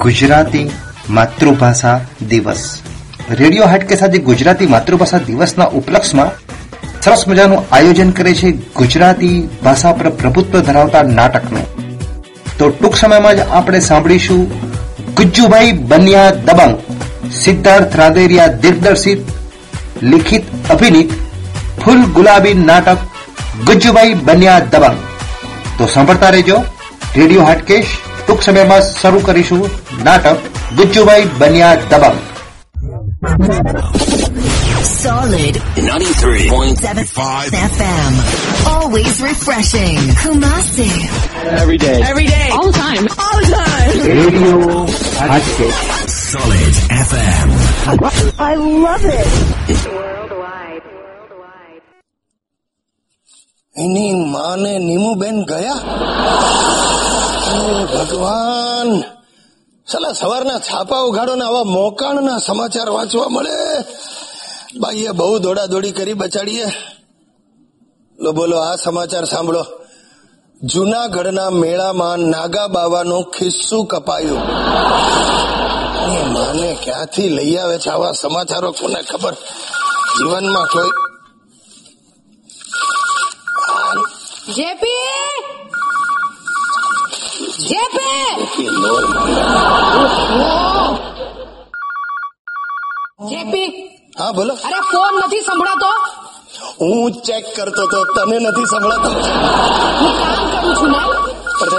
ગુજરાતી માતૃભાષા દિવસ. રેડિયો હાટકેસ સાથે ગુજરાતી માતૃભાષા દિવસના ઉપલક્ષમાં સરસ મજાનું આયોજન કરે છે ગુજરાતી ભાષા પર પ્રભુત્વ ધરાવતા નાટકનું. તો ટૂંક સમયમાં જ આપણે સાંભળીશું ગુજ્જુભાઈ બન્યા દબંગ, સિદ્ધાર્થ રાદેરિયા દિગ્દર્શિત, લિખિત અભિનીત, ફૂલ ગુલાબી નાટક ગુજ્જુભાઈ બન્યા દબંગ. તો સાંભળતા રહેજો. રેડિયો હાટકેશ ટૂંક સમયમાં શરૂ કરીશું નાટક Gujjubhai Banya Dabangg Solid 93.5 FM. Always refreshing. Kumasi. Every day. Every day. All the time. All the time. Radio Hatkesh Solid FM. I love it. એની માને નીમુબેન ગયા અરે ભગવાન સાલા, સવારના છાપા ઉઘાડોના આવા મોકાણના સમાચાર વાંચવા મળે? બાઈએ બહુ દોડા દોડી કરી બચાડીએ. લો, બોલો, આ સમાચાર સાંભળો. જુનાગઢના મેળામાં નાગા બાવાનું ખિસ્સું કપાયું. માને ક્યાંથી લઈ આવે છે આવા સમાચારો? કોને ખબર? જીવનમાં કોઈ. જેપી! જેપી જેપી હા બોલો. અરે ફોન નથી સંભળાતો. હું ચેક કરતો તો તને નથી સંભળાતો. હું કામ કરું છું ને?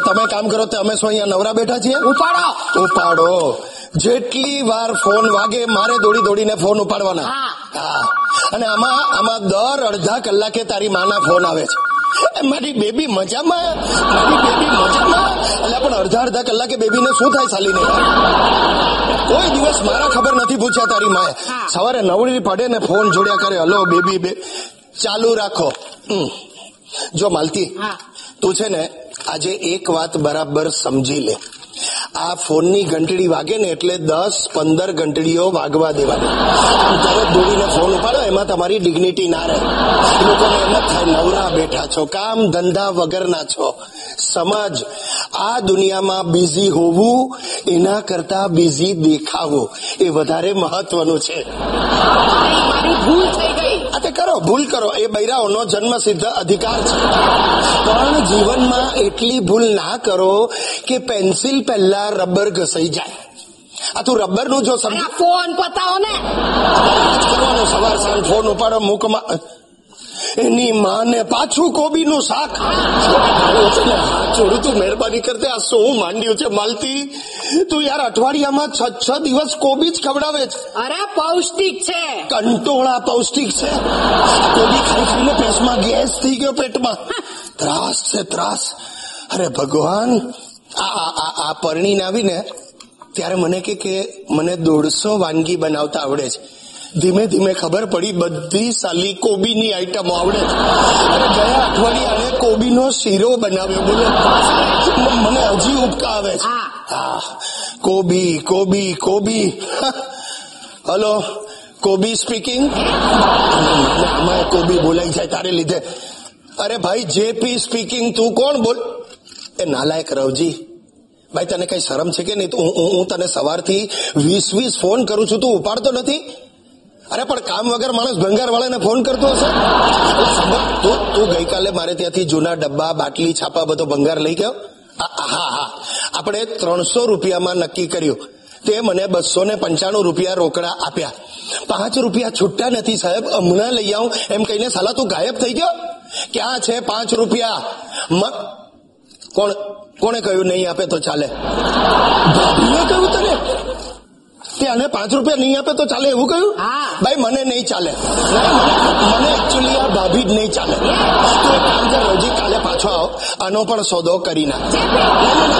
તમે કામ કરો તો અમે શું અહીંયા નવરા બેઠા છીએ? ઉપાડો. ઉપાડો. જેટલી વાર ફોન વાગે મારે દોડી દોડીને ફોન ઉપાડવાના. હા. અને આમાં આમાં દર અડધા કલાકે તારી માના ફોન આવે છે. મારી બેબી મજામાં મારી બેબી મજામાં એટલે પણ અડધા અડધા કલાકે બેબીને શું થાય સાલીને? કોઈ દિવસ મારા ખબર નથી પૂછ્યા તારી માએ. સવારે નવડી પડે ને ફોન જોડ્યા કરે હલો બેબી બે ચાલુ રાખો. જો માલતી તું છે ને આજે એક વાત બરાબર સમજી લે. આ ફોનની ઘંટડી વાગે ને એટલે દસ, પંદર ઘંટડીઓ વાગવા દેવાની. તરત દોડીને ફોન ઉપાડો, એમાં તમારી ડિગ્નિટી ના રહે. લોકોને એમ જ થાય, નવરા બેઠા છો, કામ ધંધા વગરના છો. સમાજ, આ દુનિયામાં બિઝી હોવું, એના કરતા બિઝી દેખાવું, એ વધારે મહત્વનું છે. ભૂલ થઈ કરો ભૂલ કરો. એ બૈરાઓનો જન્મસિદ્ધ અધિકાર છે. પણ જીવનમાં એટલી ભૂલ ના કરો કે પેન્સિલ પહેલા રબર ઘસાઈ જાય. આ તું રબરનું જો અરે સમજ ફોન પતાવો ને. સવાર સાંજ ફોન ઉપાડો મૂકમાં એની માને પાછું કોબીનું શાક. છોડું તું મહેરબાની કરતે આ શું માંડ્યું છે માલતી? તું યાર અઠવાડિયામાં છ છ દિવસ કોબી જ ખવડાવે છે. અરે પૌષ્ટિક છે. કંટોળા પૌષ્ટિક છે. કોબી ખાઈ ખાઈને પેટમાં ગેસ થઈ ગયો પેટમાં. ત્રાસ છે ત્રાસ. અરે ભગવાન આ આ આ પરણીને આવીને ત્યારે મને કે કે મને દોઢસો વાનગી બનાવતા આવડે છે. ધીમે ધીમે ખબર પડી બધી સાલી કોબીની આઈટમો આવડે અરે ગયા અઠવાડિયે આણે કોબીનો શીરો બનાવ્યો. બોલો મને હજી ઉપકા આવે છે. હા. કોબી કોબી કોબી. હલો કોબી સ્પીકિંગ આમાં કોબી બોલાઈ જાય તારે લીધે. અરે ભાઈ જેપી સ્પીકિંગ તું કોણ બોલ? એ નાલાયક રવજી. ભાઈ તને કઈ શરમ છે કે નહીં? હું તને સવારથી વીસ વીસ ફોન કરું છું તું ઉપાડતો નથી? અરે, પણ કામ વગર માણસ ભંગાર વાળાને ફોન કરતો હશે? તું ગઈકાલે મારે ત્યાંથી જૂના ડબ્બા, બાટલી, છાપા બધો ભંગાર લઈ ગયો? હા હા. આપણે ત્રણસો રૂપિયામાં નક્કી કર્યું. તે મને બસો ને પંચાણું રૂપિયા રોકડા આપ્યા. પાંચ રૂપિયા છૂટતા નથી, સાહેબ. હમણાં લઈ આવું. એમ કહીને સાલા, તું ગાયબ થઈ ગયો? ક્યાં છે પાંચ રૂપિયા? કોણ, કોણે કહ્યું નહીં આપે તો ચાલે? ભાભીએ કહ્યું તને? તે આને પાંચ રૂપિયા નહીં આપે તો ચાલે એવું કહ્યું? હા. ભાઈ મને નહીં ચાલે. મને એકચુઅલી આ ભાભી જ નહીં ચાલે. તું એક કામ કર રજી કાલે પાછો આવ. આનો પણ સોદો કરી નાખ. ના,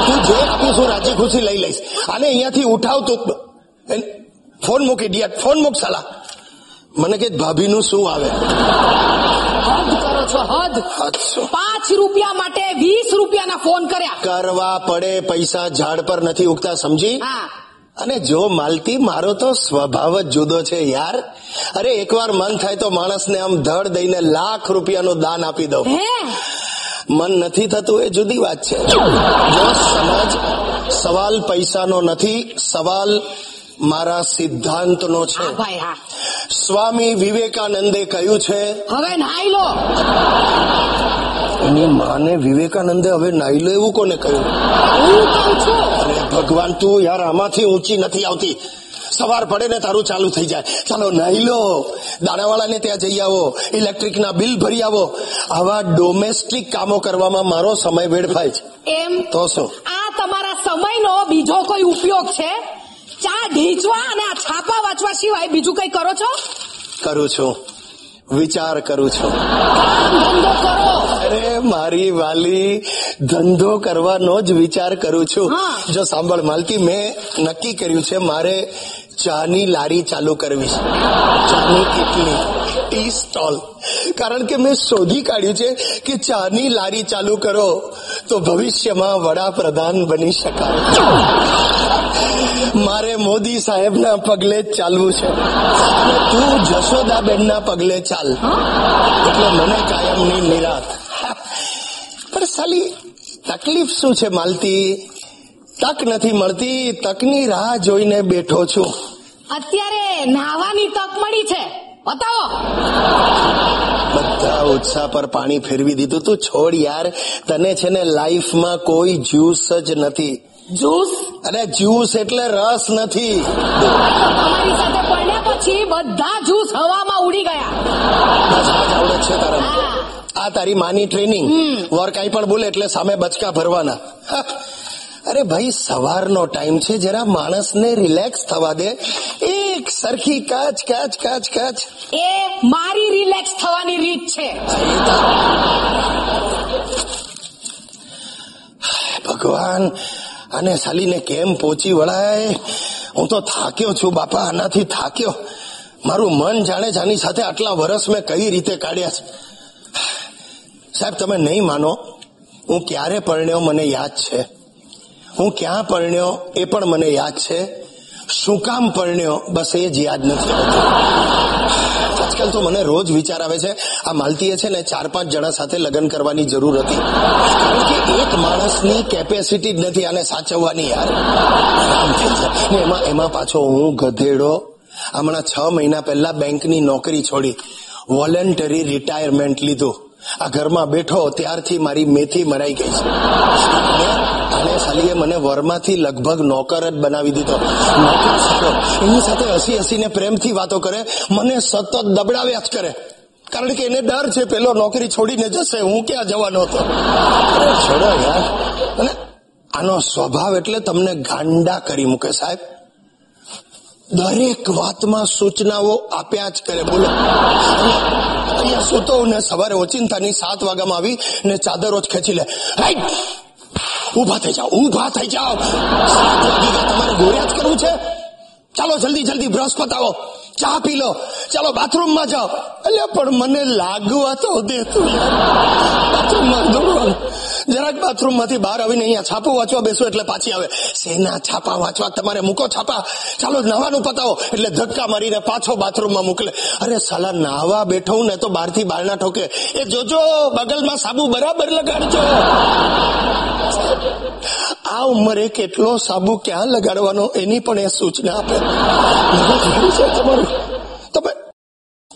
તું જે આપીશ હું રાજી ખુશી લઈ લઈશ. અને અહીંયાથી ઉઠાવ તું. ફોન મૂક ઇડિયટ ફોન મૂક સાલા. મને કે ભાભીનું શું આવે? હદ. પાંચ રૂપિયા માટે વીસ રૂપિયાના ફોન કર્યા. કરવા પડે પૈસા ઝાડ પર નથી ઉગતા સમજી? હા. અને જો માલતી મારો તો સ્વભાવ જ જુદો છે યાર. અરે એકવાર મન થાય તો માણસને આમ ધડ દઈને લાખ રૂપિયાનું દાન આપી દઉં. મન નથી થતું એ જુદી વાત છે. જો સમાજ સવાલ પૈસાનો નથી સવાલ મારા સિદ્ધાંતનો છે. સ્વામી વિવેકાનંદે કહ્યું છે હવે નાઈ લો. એની માને વિવેકાનંદે હવે નાઈ લો એવું કોને કહ્યું? ભગવાન તું યાર આમાંથી ઊંચી નથી આવતી. સવાર પડે ને તારું ચાલુ થઈ જાય. ચાલો નાહી લો. દાણાવાળાને ત્યાં જઈ આવો. ઇલેક્ટ્રિકના બિલ ભરી આવો. આવા ડોમેસ્ટિક કામો કરવામાં મારો સમય વેડફાય છે. એમ? તો શું? આ તમારા સમયનો બીજો કોઈ ઉપયોગ છે? ચા ઢીંચવા અને આ છાપા વાંચવા સિવાય બીજું કઈ કરો છો? કરું છું. વિચાર કરું છું. ધંધો કરો. અરે મારી વાલી ધંધો કરવાનો જ વિચાર કરું છું. જો સાંભળ માલતી મેં નક્કી કર્યું છે મારે ચાની લારી ચાલુ કરવી છે. ચાની કેટલી ટી સ્ટોલ. કારણ કે મેં શોધી કાઢ્યું છે કે ચાની લારી ચાલુ કરો તો ભવિષ્યમાં વડાપ્રધાન બની શકાય. મારે મોદી સાહેબના પગલે જ ચાલવું છે. અને તું જશોદાબેનના પગલે ચાલ. એટલે મને કાયમની નિરાત. સાલી તકલીફ શું છે માલતી? તક નથી મળતી તકની રાહ જોઈને બેઠો છું. અત્યારે નાહવાની તક મળી છે. બતાવો. બધા ઉત્સાહ પર પાણી ફેરવી દીધું તું. છોડ યાર તને છે ને લાઈફમાં કોઈ જ્યુસ જ નથી. જ્યુસ? અને જ્યુસ એટલે રસ નથી. તમારી સાથે પડ્યા પછી બધા જ્યુસ હવામાં ઉડી ગયા. છે તારા. આ તારી માની ટ્રેનિંગ વર કાંઈ પણ બોલે એટલે સામે બચકા ભરવાના. અરે ભાઈ સવારનો ટાઈમ છે જરા માણસને રિલેક્સ થવા દે. એક સરખી કાચ કાચ કાચ કાચ. એ મારી રિલેક્સ થવાની રીત છે. ભગવાન અને સાલીને કેમ પહોંચી વળાય? હું તો થાક્યો છું બાપા આનાથી થાક્યો. મારું મન જાણે જાની સાથે આટલા વર્ષ મેં કઈ રીતે કાઢ્યા છે? સાહેબ, તમે નહીં માનો. હું ક્યારે પરણ્યો મને યાદ છે? હું ક્યાં પરણ્યો એ પણ મને યાદ છે. શું કામ પરણ્યો? બસ એ જ યાદ નથી આજકાલ તો મને રોજ વિચાર આવે છે, આ માલતીએ છે ને ચાર પાંચ જણા સાથે લગ્ન કરવાની જરૂર હતી. કારણ કે એક માણસની કેપેસિટી જ નથી આને સાચવવાની યાર. એમાં એમાં પાછો હું ગધેડો. હમણાં છ મહિના પહેલા બેંકની નોકરી છોડી વોલેન્ટરી રિટાયરમેન્ટ લીધું. આ ઘરમાં બેઠો ત્યારથી મારી મેથી મરાઈ ગઈ છે. અને ખાલી મને વરમાંથી લગભગ નોકર જ બનાવી દીધો. એની સાથે હસી હસીને પ્રેમથી વાતો કરે, મને સતત દબડાવ્યા જ કરે. કારણ કે એને ડર છે પેલો નોકરી છોડીને જશે, હું ક્યાં જવાનો હતો? છોડો યાર. અને આનો સ્વભાવ એટલે તમને ગાંડા કરી મૂકે સાહેબ. દરેક વાતમાં સૂચનાઓ આપ્યા જ કરે. બોલો. અહીંયા સૂતો ને સવારે ઓચિંતાની સાત વાગ્યામાં આવી ને ચાદરો જ ખેંચી લે. રાઈટ ઊભા થઈ જાઓ, ઊભા થઈ જાઓ. સાત વાગી ગયા તમારે ગોળ્યા જ કરવું છે? ચાલો જલ્દી જલ્દી, બ્રશ પતાવો. ચા પી લો. ચાલો બાથરૂમમાં જાઓ. એટલે પણ મને લાગવા તો દે તું યાર. બાથરૂમમાં દોડવાનું. જરાક બાથરૂમમાંથી બહાર આવીને અહીંયા છાપું વાંચવા બેસો એટલે પાછી આવે. શેના છાપા વાંચવા? તમારે મૂકો છાપા. ચાલો નાવાનું પતાવો. એટલે ધક્કા મારીને પાછો બાથરૂમમાં મોકલે. અરે સાલા નાવા બેઠો ને તો બહારથી બારના ઠોકે. એ જોજો, બગલમાં સાબુ બરાબર લગાડજો. આ ઉંમરે કેટલો સાબુ ક્યાં લગાડવાનો એની પણ એ સૂચના આપે. તમારું. તમે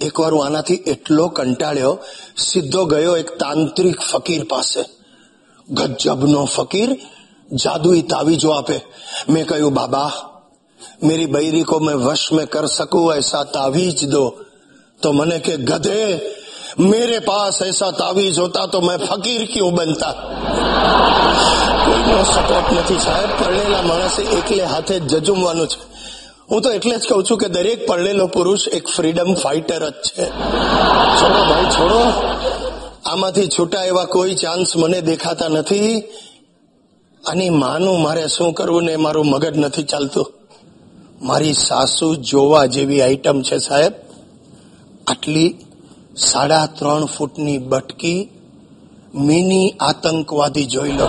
એકવાર હું આનાથી એટલો કંટાળ્યો, સીધો ગયો એક તાંત્રિક ફકીર પાસે. ગજબનો ફકીર જાદુઈ તાવીજો આપે મેં કહ્યું બાબા मेरी बैरी को मैं वश में कर सकूं ऐसा तावीज दो तो मैंने के गधे मेरे पास ऐसा तावीज होता तो मैं फकीर क्यों बनता કોઈનો સપોર્ટ નથી સાહેબ પરણેલા માણસે એકલે હાથે જ જજુમવાનું છે હું તો એટલે જ કહું છું કે દરેક પરણેલો પુરુષ એક ફ્રીડમ ફાઇટર જ છે છોડો ભાઈ છોડો આમાંથી છૂટા એવા કોઈ ચાન્સ મને દેખાતા નથી. આની માનું, મારે શું કરવું ને મારું મગજ નથી ચાલતું. મારી સાસુ જોવા જેવી આઈટમ છે સાહેબ. આટલી સાડા ત્રણ ફૂટની બટકી મિની આતંકવાદી જોઈ લો.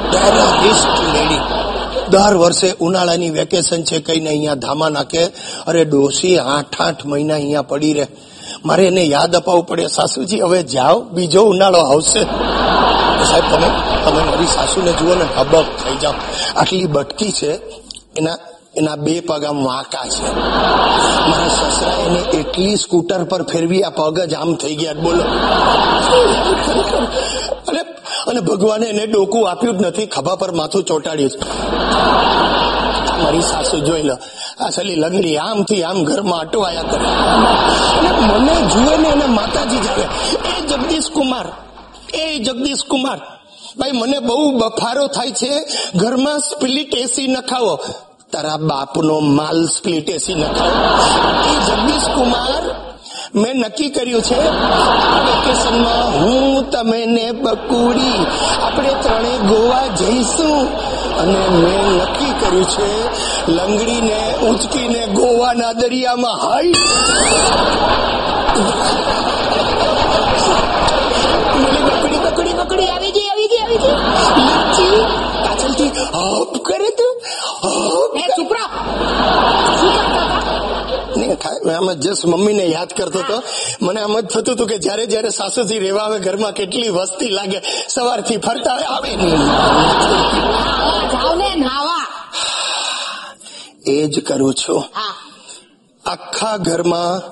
લેડી. દર વર્ષે ઉનાળાની વેકેશન છે કઈને અહીંયા ધામા નાખે. અરે ડોસી આઠ આઠ મહિના અહીંયા પડી રહે. મારે એને યાદ અપાવવું પડે. સાસુજી, હવે જાઓ, બીજો ઉનાળો આવશે. સાહેબ, તમે તમે મારી સાસુને જુઓ ને, હબક થઈ જાઓ. આટલી બટકી છે, એના એના બે પગ આમ વાંકા છે. મારા સસરા એને એટલી સ્કૂટર પર ફેરવી, આ પગ જ આમ થઈ ગયા. બોલો. અને અને ભગવાને એને ડોકું આપ્યું જ નથી, ખભા પર માથું ચોંટાડ્યું છે. મારી સાસુ જોઈ લો. આ સલી લંગડી આમથી આમ ઘરમાં અટવાયા કરે. મને જુએ ને એને માતાજી જાવે એ જગદીશ કુમાર, એ જગદીશ કુમાર, ભાઈ મને બહુ બફારો થાય છે, ઘરમાં સ્પ્લિટ એસી નખાવો તારા બાપનો માલ સ્પ્લિટ એસી નખાવો એ જગદીશ કુમાર, મેં નક્કી કર્યું છે વેકેશનમાં હું તમે ને બકુડી, આપણે ત્રણે ગોવા જઈશું. અને મેં નક્કી કર્યું છે લંગડીને ઉંચકીને ગોવાના દરિયામાં હાઈ પકડી પકડી બકડી આવી ગઈ આવી ગઈ આવી ગઈ. લચ્છી પાછળથી હપ કરે તું હપ એ ચૂપ શું કરતા થાય. આમ જસ્ટ મમ્મીને યાદ કરતો હતો. મને આમ જ થતું હતું કે જ્યારે જ્યારે સાસુજી રેવા આવે ઘરમાં કેટલી વસ્તી લાગે સવારથી ફરતા આવે. એ જ કરું છું. આખા ઘરમાં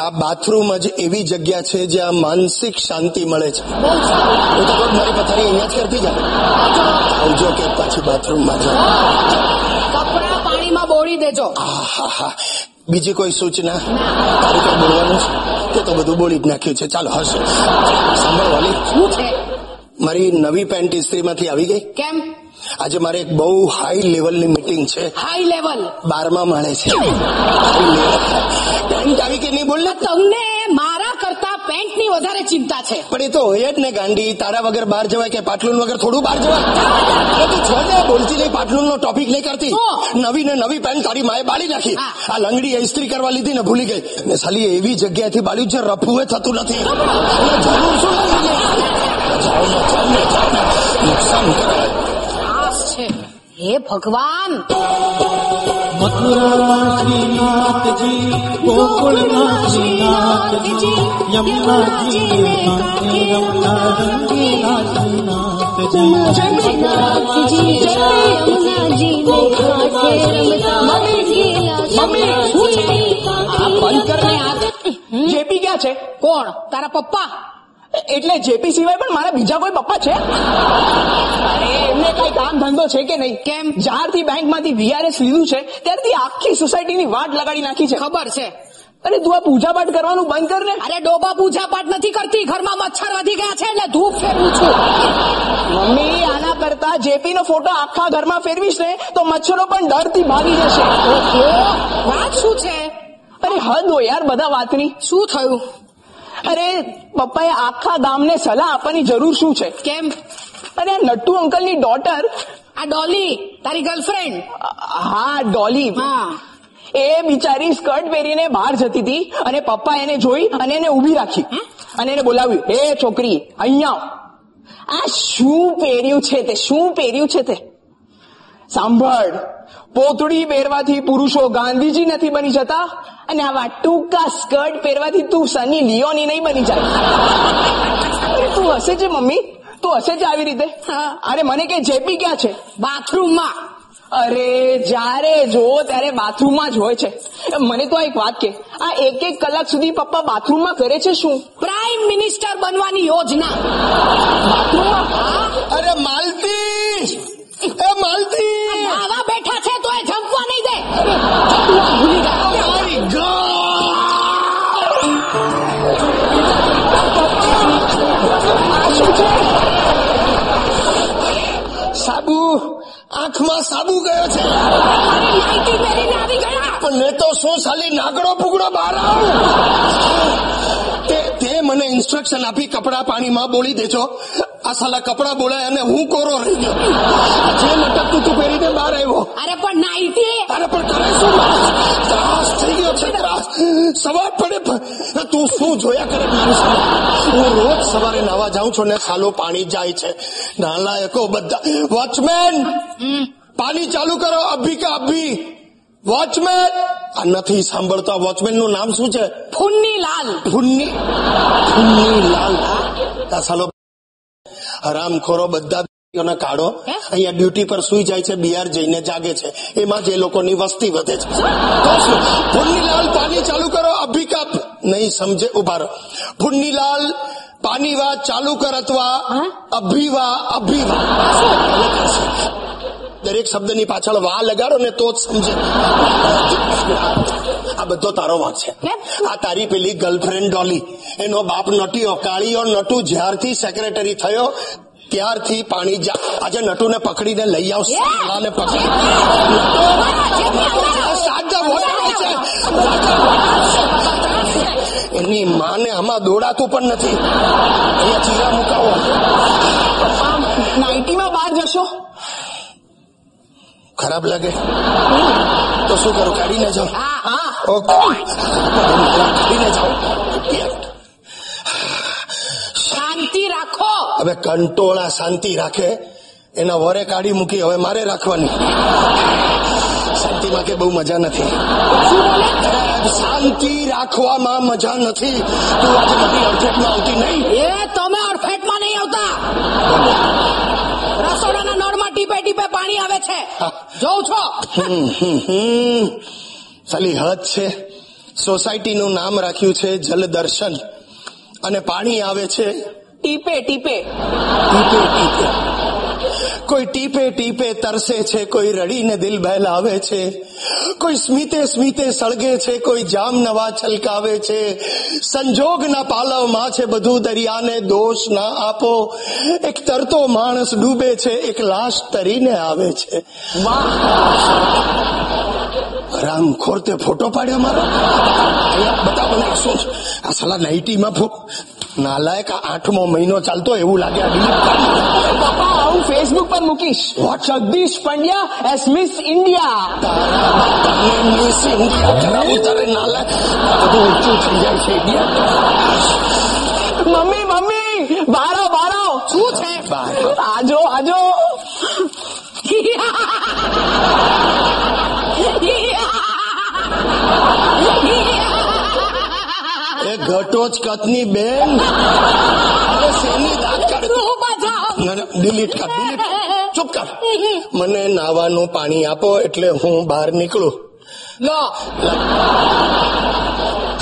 આ બાથરૂમ જ એવી જગ્યા છે જ્યાં માનસિક શાંતિ મળે છે. હું તો મારી પથારી અહીંયા જ કરતી જાય આવજો કે પાછી બાથરૂમમાં કપડા પાણીમાં દેજો. બીજી કોઈ સૂચના? તારે કઈ બોલવાનું છે તે તો બધું બોલી જ નાખ્યું છે. ચાલો હશે સાંભળો વાલી. શું છે? મારી નવી પેન્ટ ઇસ્ત્રીમાંથી આવી ગઈ? કેમ? આજે મારે એક બહુ હાઈ લેવલની મીટિંગ છે. હાઈ લેવલ બારમા માળે છે. આવી કે નહીં બોલ ને તમને વધારે ચિંતા છે. પણ એ તો હોય જ ને ગાંડી તારા વગર બહાર જવાય કે પાટલુન વગર થોડું બહાર જવાય? અરે તું છો ને બોલતી નહીં પાટલુન નો ટોપિક નહીં કરતી? નવી ને નવી પેન્ટ તારી માએ બાળી નાખી. આ લંગડી ઇસ્ત્રી કરવા લીધી ને ભૂલી ગઈ. ને સાલી એવી જગ્યાએથી બાળ્યું છે રફુએ થતું નથી. જરૂર શું. નુકસાન કરે છે. હે ભગવાન! મથુરામાં શ્રીનાથજી ગોકુળમાં શ્રીનાથજી કાંઠે રમતા રંગીલા શ્રીનાથજી બંધ કરને આ જેપી ક્યાં છે કોણ? તારા પપ્પા? એટલે જેપી સિવાય પણ મારા બીજા કોઈ પપ્પા છે? એમને કઈ કામ ધંધો છે કે નહીં? કેમ? જ્યારથી બેંકમાંથી વીઆરએસ લીધું છે ત્યારથી આખી સોસાયટીની વાટ લગાડી નાખી છે. ખબર છે. અરે તું આ પૂજા પાઠ કરવાનું બંધ કર ને. અરે ડોબા પૂજા પાઠ નથી કરતી. ઘરમાં મચ્છર વધી ગયા છે એટલે ધૂપ ફેરવું છું. મમ્મી આના કરતા જેપી નો ફોટો આખા ઘરમાં ફેરવીશ ને તો મચ્છરો પણ ડરથી ભાગી જશે. વાત શું છે? અરે હદ હોય યાર બધા વાતની. શું થયું? અરે પપ્પાએ આખા ગામને સલાહ આપવાની જરૂર શું છે? કેમ? અરે આ નટ્ટુ અંકલની ડોટર આ ડોલી તારી ગર્લફ્રેન્ડ હા ડોલી. હા. એ બિચારી સ્કર્ટ પહેરીને બહાર જતી હતી અને પપ્પા એને જોઈ અને એને ઊભી રાખી. અને એને બોલાવ્યું એ છોકરી અહીંયા આ શું પહેર્યું છે તે? શું પહેર્યું છે તે? સાંભળ. પોતડી પહેરવાથી પુરુષો ગાંધીજી નથી બની જતા અને આવા ટૂંકા સ્કર્ટ પહેરવાથી તું સની લિયોની નહીં બની જાય. તું હશે છે મમ્મી. તું હશે છે આવી રીતે. અરે મને કે જેપી ક્યાં છે? બાથરૂમમાં. અરે જ્યારે જો ત્યારે બાથરૂમમાં જ હોય છે. મને તો આ એક વાત કે આ એક એક કલાક સુધી પપ્પા બાથરૂમમાં કરે છે શું? પ્રાઇમ મિનિસ્ટર બનવાની યોજના. બાથરૂમમાં? અરે માલતી એ માલતી! આવા બેઠા છે તો એ જમવા નહીં દે. આ ભૂલી ગયા. મારી God! સાબુ આંખમાં સાબુ ગયો છે. પણ મેં તો શું સાલી નાગડો ભૂગડો બહાર આવ. મને ઇન્સ્ટ્રક્શન આપી કપડા પાણીમાં બોલી દેજો. આ સાલા કપડા બોલાય અને હું કોરો રહી ગયો. જે લટકતું તું પહેરીને બહાર આવ્યો. અરે પણ નાઈટી અરે પણ કરે શું ત્રાસ થઈ ગયો છે ત્રાસ. સવાર પડે તું શું જોયા કરે મારું હું રોજ સવારે નાવા જાઉં છું ને સાલો પાણી જાય છે. નાલાયકો બધા. વોચમેન પાણી ચાલુ કરો અભી કે અભી. વોચમેન? આ નથી સાંભળતા વોચમેનનું નામ શું છે? ફુન્ની લાલ ફુન્ની ફુન્ની લાલ સાલો હરામખોરો બધા કાઢો. અહીંયા ડ્યુટી પર સુઈ જાય છે બિહાર જઈને જાગે છે. એમાં જે લોકોની વસ્તી વધે છે. શું? પાણી ચાલુ કરો અભી કા નહીં સમજે ઊભા રહો. પુન્નીલાલ પાણી વા ચાલુ કર અથવા અભિવા અભી વા અભી વા દરેક શબ્દની પાછળ વા લગાડો ને તો જ સમજે. આ બધો તારો વાંક છે. આ તારી પેલી ગર્લફ્રેન્ડ ડોલી. એનો બાપ નટીયો કાળીયો નટુ જ્યારથી સેક્રેટરી થયો ત્યારથી પાણી જા આજે નટુને પકડીને લઈ આવશે. ને પકડી એની માને આમાં દોડાતું પણ નથી. અહીંયા ચીરા મુકાવો. નાઇટીમાં બહાર જશો? ખરાબ લાગે? તો શું કરું? કાઢીને જાઓ હા હા. ઓકે. કાઢીને જાઓ શાંતિ રાખો. હવે કંટોળા શાંતિ રાખે એના વરે કાઢી મૂકી હવે મારે રાખવાની. શાંતિમાં કે બહુ મજા નથી. શાંતિ રાખવામાં મજા નથી. તું આજે મારી અડફેટમાં આવતી નહીં. એ તમે અડફેટમાં નહીં આવતા. ટીપે ટીપે પાણી આવે છે. જોઉં છો. સાલી હદ છે. સોસાયટીનું નામ રાખ્યું છે જલદર્શન. અને પાણી આવે છે ટીપે ટીપે. ટીપે ટીપે. કોઈ ટીપે ટીપે તરસે છે, કોઈ રડીને દિલ બહેલાવે છે, કોઈ સ્મિતે સ્મિતે સળગે છે, કોઈ જામ નવા છલકાવે છે. સંજોગના પાલવમાં છે બધું, દરિયાને દોષ ના આપો. એક તરતો માણસ ડૂબે છે, એક લાશ તરીને આવે છે. રામ ખોરતે ફોટો પાડ્યો મારો. અહીંયા બતા મને શું છે? આ સલા નાઇટીમાં ફો નાલાયક આ આઠમો મહિનો ચાલતો એવું લાગે આ હું ફેસબુક પર મૂકીશ. Jagdish Pandya as Miss India Miss India કરાવું તારે નાલાયક. બધું ઊંચું થઈ જાય છે ઇન્ડિયા મમ્મી મમ્મી બારો બારો. શું છે. આજો આજો. એ ઘટોચ કતની બેન. હવે શેની દાંત કાઢ ડિલીટ કર ડિલીટ ચૂપ કર. મને નાવાનું પાણી આપો એટલે હું બહાર નીકળું. લો.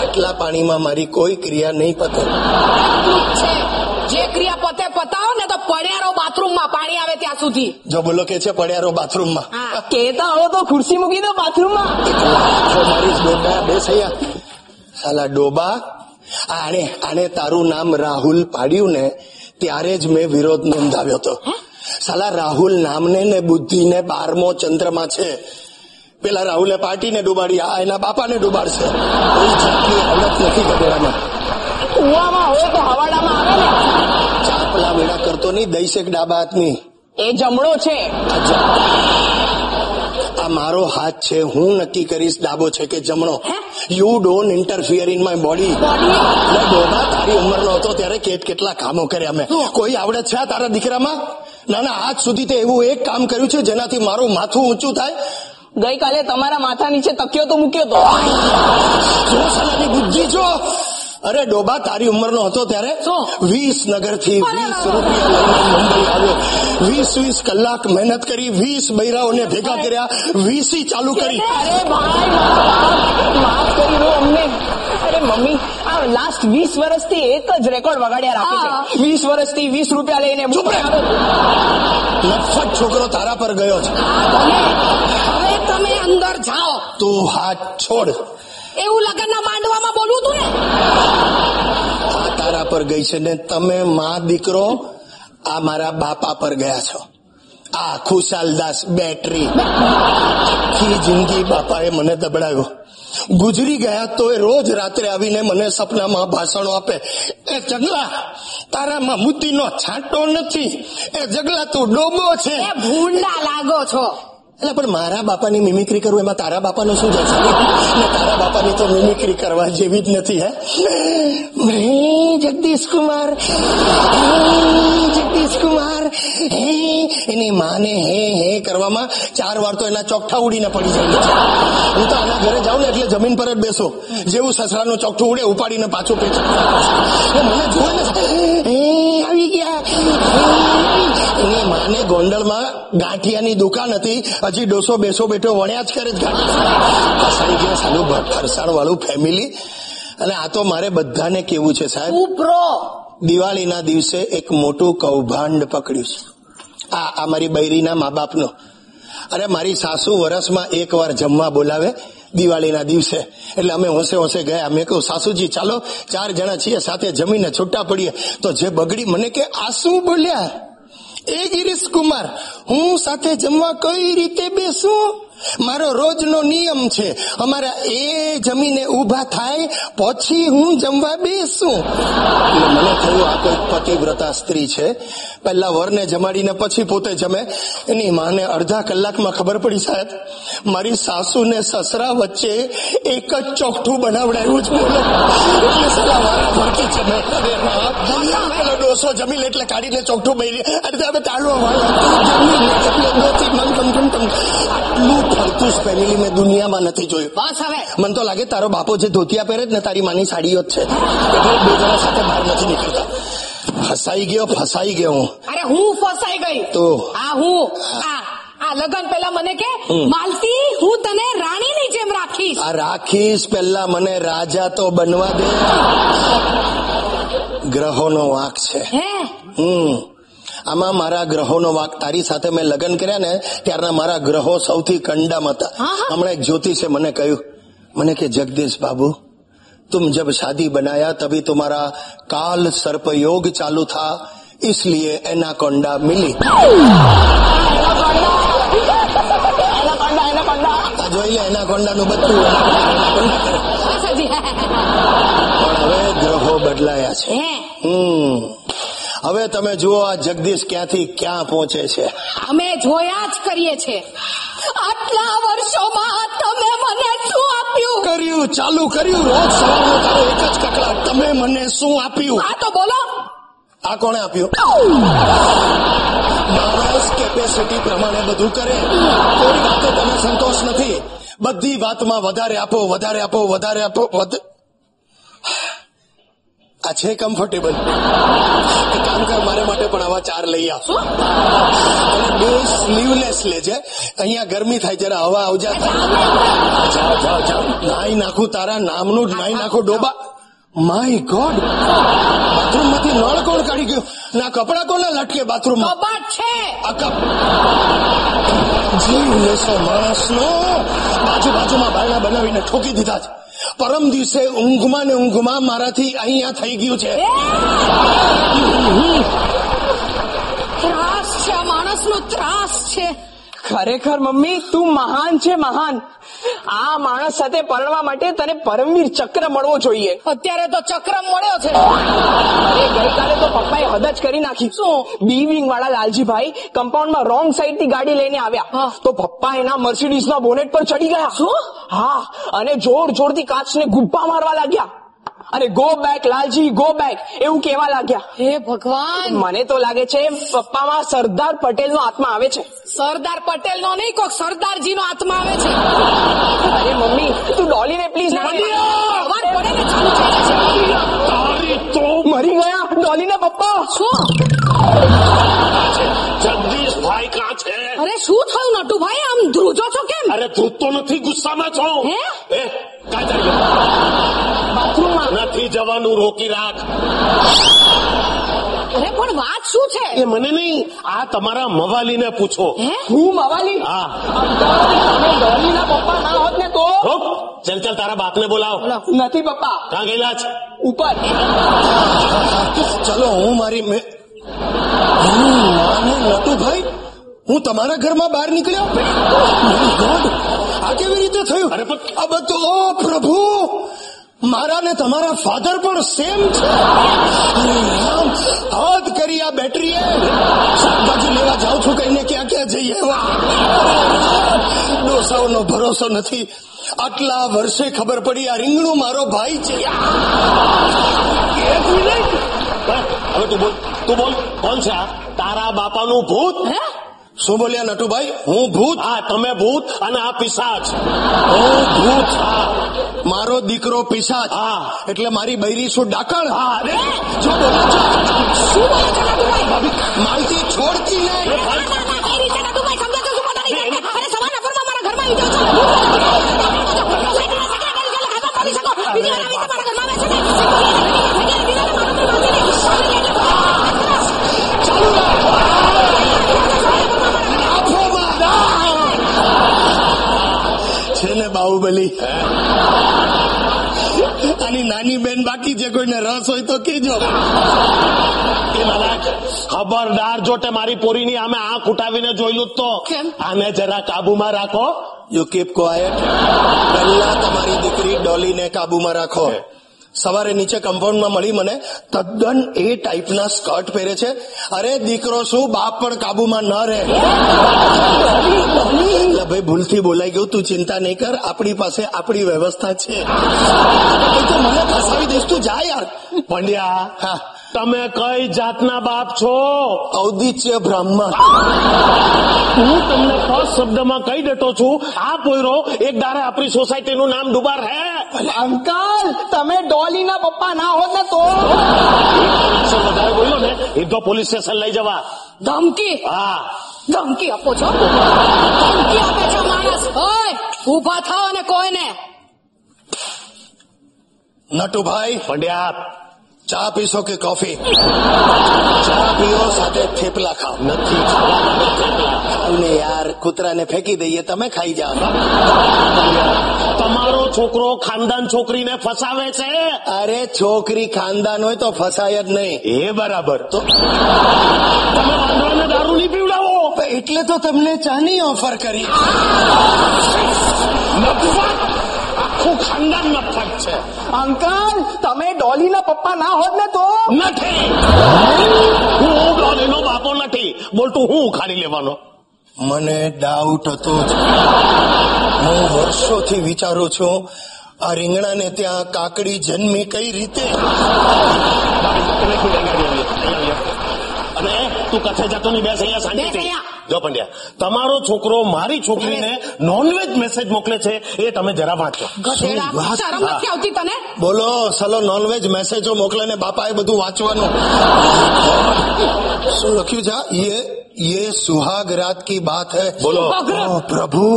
આટલા પાણીમાં મારી કોઈ ક્રિયા નહીં પતે આટલું જ છે જે ક્રિયા પતે પતાવો ને તો પડ્યારો બાથરૂમમાં પાણી આવે ત્યાં સુધી. જો બોલો કે છે પડ્યારો બાથરૂમમાં? કેતા હો તો ખુરશી મૂકી દો બાથરૂમમાં મારી ડોબા બેસ અહીંયા સાલા ડોબા આણે આણે તારું નામ રાહુલ પાડ્યું ને ત્યારે જ મેં વિરોધ નોંધાવ્યો હતો. સાલા રાહુલ નામને ને બુદ્ધિ ને બારમો ચંદ્રમાં છે. પેલા રાહુલે પાર્ટીને ડૂબાડી આ એના બાપાને ડૂબાડશે. કોઈ જાતની હાલત નથી ગધેડામાં કુવામાં હોય તો હવાડામાં આવે ને. ચાપલા વેડા કરતો નહીં દઈશેક ડાબા હાથની એ જમણો છે. આ મારો હાથ છે હું નક્કી કરીશ ડાબો છે કે જમણો. You don't interfere in my body ડોબા તારી ઉંમરનો હતો ત્યારે કેટ કેટલા કામો કર્યા મેં. કોઈ આવડત છે તારા દીકરામાં? ના ના આજ સુધી તે એવું એક કામ કર્યું છે જેનાથી મારું માથું ઊંચું થાય. ગઈકાલે તમારા માથા નીચે તકિયો તો મૂક્યો તો. બુદ્ધિ જો અરે ડોબા તારી ઉંમરનો હતો ત્યારે? વીસ નગરથી વીસ રૂપિયા લઈને મુંબઈ આવ્યો. વીસ વીસ કલાક મહેનત કરી વીસ બૈરાઓને ભેગા કર્યા વીસી ચાલુ કરી. અરે ભાઈ માફ માફ કરી દો અમને. અરે મમ્મી આ લાસ્ટ વીસ વર્ષથી એક જ રેકોર્ડ વગાડ્યા રાખે છે. વીસ વર્ષથી વીસ રૂપિયા લઈને રહે. છોકરો તારા પર ગયો છે. હવે તમે અંદર જાઓ. તું હાથ છોડ. એવું લગ્નના માંડવામાં બોલવું તું ને? આ તારા પર ગઈ છે ને તમે માં દીકરો આ મારા બાપા પર ગયા છો. આ ખુશાલદાસ બેટરી. આખી જિંદગી બાપાએ મને દબડાવ્યો ગુજરી ગયા તો એ રોજ રાત્રે આવીને મને સપનામાં ભાષણો આપે. એ જગલા તારામાં મુદ્દીનો છાંટો નથી. એ જગલા તું ડોબો છે. ભૂંડા લાગો છો. એટલે પણ મારા બાપાની મિમિક્રી કરવું એમાં તારા બાપાનો શું જશે? તારા બાપાની તો મિમિક્રી કરવા જેવી જ નથી, હે? હે જગદીશ કુમાર જગદીશ કુમાર, હે એની માને હે હે કરવામાં ચાર વાર તો એના ચોકઠા ઉડીને પડી જાય. હું તો આના ઘરે જાઉં ને એટલે જમીન પર જ બેસો. જેવું સસરાનું ચોકઠું ઉડે, ઉપાડીને પાછું પેચ મને જોવે ને, હે આવી ગયા એની માને ગોંડલમાં ગાંઠિયાની દુકાન હતી. હજી ડોસો બેસો બેઠો વણ્યા જ કરે જ ફસાઈ ગયા સાલું ફરસાણ વાળું ફેમિલી અને આ તો મારે બધાને કેવું છે સાહેબ? દિવાળીના દિવસે એક મોટું કૌભાંડ પકડ્યું છે. આ આ મારી બૈરીના મા બાપનો. અરે મારી સાસુ વરસમાં એક વાર જમવા બોલાવે. દિવાળીના દિવસે. એટલે અમે હોંશે હોંશે ગયા. મેં કહ્યું, સાસુજી, ચાલો, ચાર જણા છીએ, સાથે જમીને છૂટા પડીએ. તો જે બગડી મને કે આ શું બોલ્યા. એ ગિરીશ કુમાર હું સાથે જમવા કઈ રીતે બેસું? મારો રોજનો નિયમ છે. અમારા એ જમીને ઊભા થાય, પછી હું જમવા બેસું. મને થયું આ કોઈ પતિવ્રતા સ્ત્રી છે. પહેલા વરને જમાડીને પછી પોતે જમે. એની માને અડધા કલાકમાં ખબર પડી સાહેબ, મારી સાસુ ને સસરા વચ્ચે એક જ ચોકઠું બનાવડાયું જ બોલો. ડોસો જમી લે. એટલે કાઢીને ચોકઠું બની અડધા તાળવા વાળો આટલું ફરતું પહેરેલી મેં દુનિયામાં નથી જોયું. બસ હવે. મને તો લાગે તારો બાપો જે ધોતિયા પહેરે જ ને તારી માની સાડીઓ જ છે. બે જણા સાથે બહાર નથી નીકળતા. ફસાઈ ગયો ફસાઈ ગયો હું. અરે હું ફસાઈ ગઈ? તો? આ હું? આ આ લગન પેલા મને કે. માલતી હું તને રાણીની જેમ રાખીશ. આ રાખીશ પહેલા મને રાજા તો બનવા દે. ગ્રહોનો વાંક છે. હે? હમ. આમાં મારા ગ્રહોનો વાંક તારી સાથે મેં લગ્ન કર્યા ને ત્યારના મારા ગ્રહો સૌથી કંડામ હતા હા, હા. હમણાં એક જ્યોતિષે મને કહ્યું મને કે જગદીશ બાબू तुम जब शादी बनाया तभी तुम्हारा काल सर्प योग चालू था इसलिए एनाकोंडा मिली એનાકોન્ડા એનાકોન્ડા આ જોઈ લે એનાકોંડા નું બધું એનાકોંડા કરે. બસ હજી પણ હવે ગ્રહો બદલાયા છે હે હમ હવે તમે જુઓ આ જગદીશ ક્યાંથી ક્યાં પહોંચે છે. અમે જોયા જ કરીએ છે. આટલા વર્ષોમાં તમે મને શું આપ્યું? કર્યું ચાલુ કર્યું. રોજ સવારનો તારો એક જ કકડાટ. તમે મને શું આપ્યું? આ તો બોલો. આ કોણે આપ્યું? માણસ કેપેસિટી પ્રમાણે બધું કરે. કોઈ વાતે તમે સંતોષ નથી. બધી વાતમાં વધારે આપો વધારે આપો વધારે આપો વધ- આ છે કમ્ફર્ટેબલ કામ કર મારે માટે પણ આવા ચાર લઈ આવશો અને બે સ્લીવલેસ લેજે. અહીંયા ગરમી થાય જરા હવા આવજા. જાઓ જાઓ જાઓ. નાઈ નાખું તારા નામનું જ નાઈ નાખું ડોબા. માય ગોડ બાથરૂમમાંથી નળ કોણ કાઢી ગયું? ના કપડા કોને લટકે બાથરૂમ છે. જીવ લેશો માણસનો. બાજુ બાજુમાં બારણા બનાવીને ઠોકી દીધા છે. પરમ દિવસે ઊંઘમાં ને ઊંઘમાં મારાથી અહીંયા થઈ ગયું છે. ત્રાસ છે માણસ માણસનો ત્રાસ છે. ખરેખર મમ્મી તું મહાન છે મહાન. આ માણસ સાથે પરણવા માટે તને પરમવીર ચક્ર મળવો જોઈએ. અત્યારે તો ચક્રમ મળ્યો છે. અરે ગઈકાલે તો પપ્પાએ હદ જ કરી નાખી. શું? બી વિંગ વાળા લાલજીભાઈ કમ્પાઉન્ડમાં રોંગ સાઈડથી ગાડી લઈને આવ્યા. તો પપ્પા એના મર્સિડીઝ ના બોનેટ પર ચડી ગયા. શું? હા અને જોર જોરથી કાચને ગુબ્બા મારવા લાગ્યા. અને go back Lalji go back એવું કેવા લાગ્યા. હે ભગવાન. મને તો લાગે છે પપ્પામાં સરદાર પટેલ નો આત્મા આવે છે. સરદાર પટેલ નો નહીં કોક સરદારજી નો આત્મા આવે છે. અરે મમ્મી તું પ્લીઝ પડે ને ચાલુ થઈ જશે તો મરી ગયા ડોલીના પપ્પા. શું? છે? અરે શું થયું નટુભાઈ? આમ ધ્રુજો છો કેમ? અરે તું તો નથી ગુસ્સામાં છો. હે? એ બાથરૂમમાં? નથી જવાનું રોકી રાખ. અરે પણ વાત શું છે? એ મને નહીં આ તમારા મવાલીને પૂછો. હે? હું મવાલી? હા. ડોલીના પપ્પા ના હોત ને તો? ચલ ચલ તારા બાપને બોલાવ. નથી પપ્પા. ક્યાં ગયેલા છે? ઉપર. ચલો હું મારી મેં માને નટુભાઈ હું તમારા ઘરમાં બહાર નીકળ્યો? આ કેવી રીતે થયું? અરે પણ- આ બધું ઓ પ્રભુ! મારા ને તમારા ફાધર પણ સેમ છે. અરે રામ હદ કરી આ બેટરીએ. શાકભાજી લેવા જાઉં છું કહીને ક્યાં ક્યાં જઈએ? ડોસાઓનો ભરોસો નથી. આટલા વર્ષે ખબર પડી આ રીંગણું મારો ભાઈ છે. હવે તું બોલ તું બોલ કોણ છે આ તારા બાપાનું ભૂત? હે? શું બોલ્યા નટુભાઈ હું ભૂત હા તમે ભૂત અને આ પિશાચ હું ભૂત હા મારો દીકરો પિશાચ હા. એટલે મારી બૈરી શું ડાકણ હા અરે જો શું બોલે છે નટુભાઈ માલતી છોડતી નહીં સમજો છો શું પોતાની જાતને? અરે સવારના પોરમાં મારા ઘરમાં આવી જાઓ છો. હું બોલું છું. સોસાયટીના સેક્રેટરી છે, એટલે ઘરમાં બોલી શકો. બીજી વાર આવી રીતે મારા ઘરમાં આવે છે ને, દીકરીને મારું કોઈ માનતી નહીં. છે ને બાહુબલી આની નાની બેન બાકી છે કોઈને રસ હોય તો કેજો ખબરદાર જો તે મારી પોરીની આમે આંખ ઉઠાવીને જોયેલું તો? આને જરા કાબુમાં રાખો. યુ કીપ ક્વાયટ પહેલા તમારી દીકરી ડોલીને કાબુમાં રાખો. સવારે નીચે કમ્પાઉન્ડમાં મળી મને તદ્દન એ ટાઈપના સ્કર્ટ પહેરે છે. અરે દીકરો શું બાપ પણ કાબુમાં ન રહે. ભાઈ ભૂલથી બોલાઈ ગયું, તું ચિંતા નહીં કર, આપણી પાસે આપણી વ્યવસ્થા છે. મને ફસાવી દઈશ, તું જા યાર. પંડ્યા, હા. તમે કઈ જાતના બાપ છો? ઔદિત્ય બ્રાહ્મણ. હું તમને ફર્સ્ટ શબ્દમાં કહી દેતો છું આ પોયરો એક દારે આપણી સોસાયટીનું નામ ડુબાર હે અંકલ તમે ડોલીના પપ્પા ના હોત ને તો? વધારે બોલ્યો ને એ તો પોલીસ સ્ટેશન લઈ જવા. ધમકી? હા. ધમકી આપો છો? ધમકી આપે છે માણસ. ઓય ઊભા થાવ અને કોઈને. નટુભાઈ પંડ્યા ચા પીશો કે કોફી? ચા પીઓ સાથે થેપલા ખાઓ. નથી અને યાર કૂતરાને ફેંકી દઈએ તમે ખાઈ જાઓ. તમારો છોકરો ખાનદાન છોકરીને ફસાવે છે? અરે છોકરી ખાનદાન હોય તો ફસાય જ નહીં. એ બરાબર. તો તમે વાંદરાને દારૂ નહીં પીવડાવો? એટલે તો તમને ચાની ઓફર કરી. નફટ આખું ખાનદાન નફટ છે. અંકલ તમે ડોલીના પપ્પા ના હોત ને તો? નથી. હું ડોલીનો બાપો નથી. બોલતું હું ઉખાડી લેવાનો. મને ડાઉટ હતો હું વર્ષોથી વિચારું છું આ રીંગણાને ત્યાં કાકડી જન્મી કઈ રીતે? અને તું કથે જતો નહીં બેસ અહીંયા અહીંયા. જો પંડ્યા તમારો છોકરો મારી છોકરીને નોનવેજ મેસેજ મોકલે છે એ તમે જરા વાંચો ગધેડા વાત? શરમ નથી આવતી તને બોલો સલો નોનવેજ મેસેજો મોકલે ને બાપાએ બધું વાંચવાનું શું લખ્યું છે ये ये सुहाग रात की बात है બોલો ઓ પ્રભુ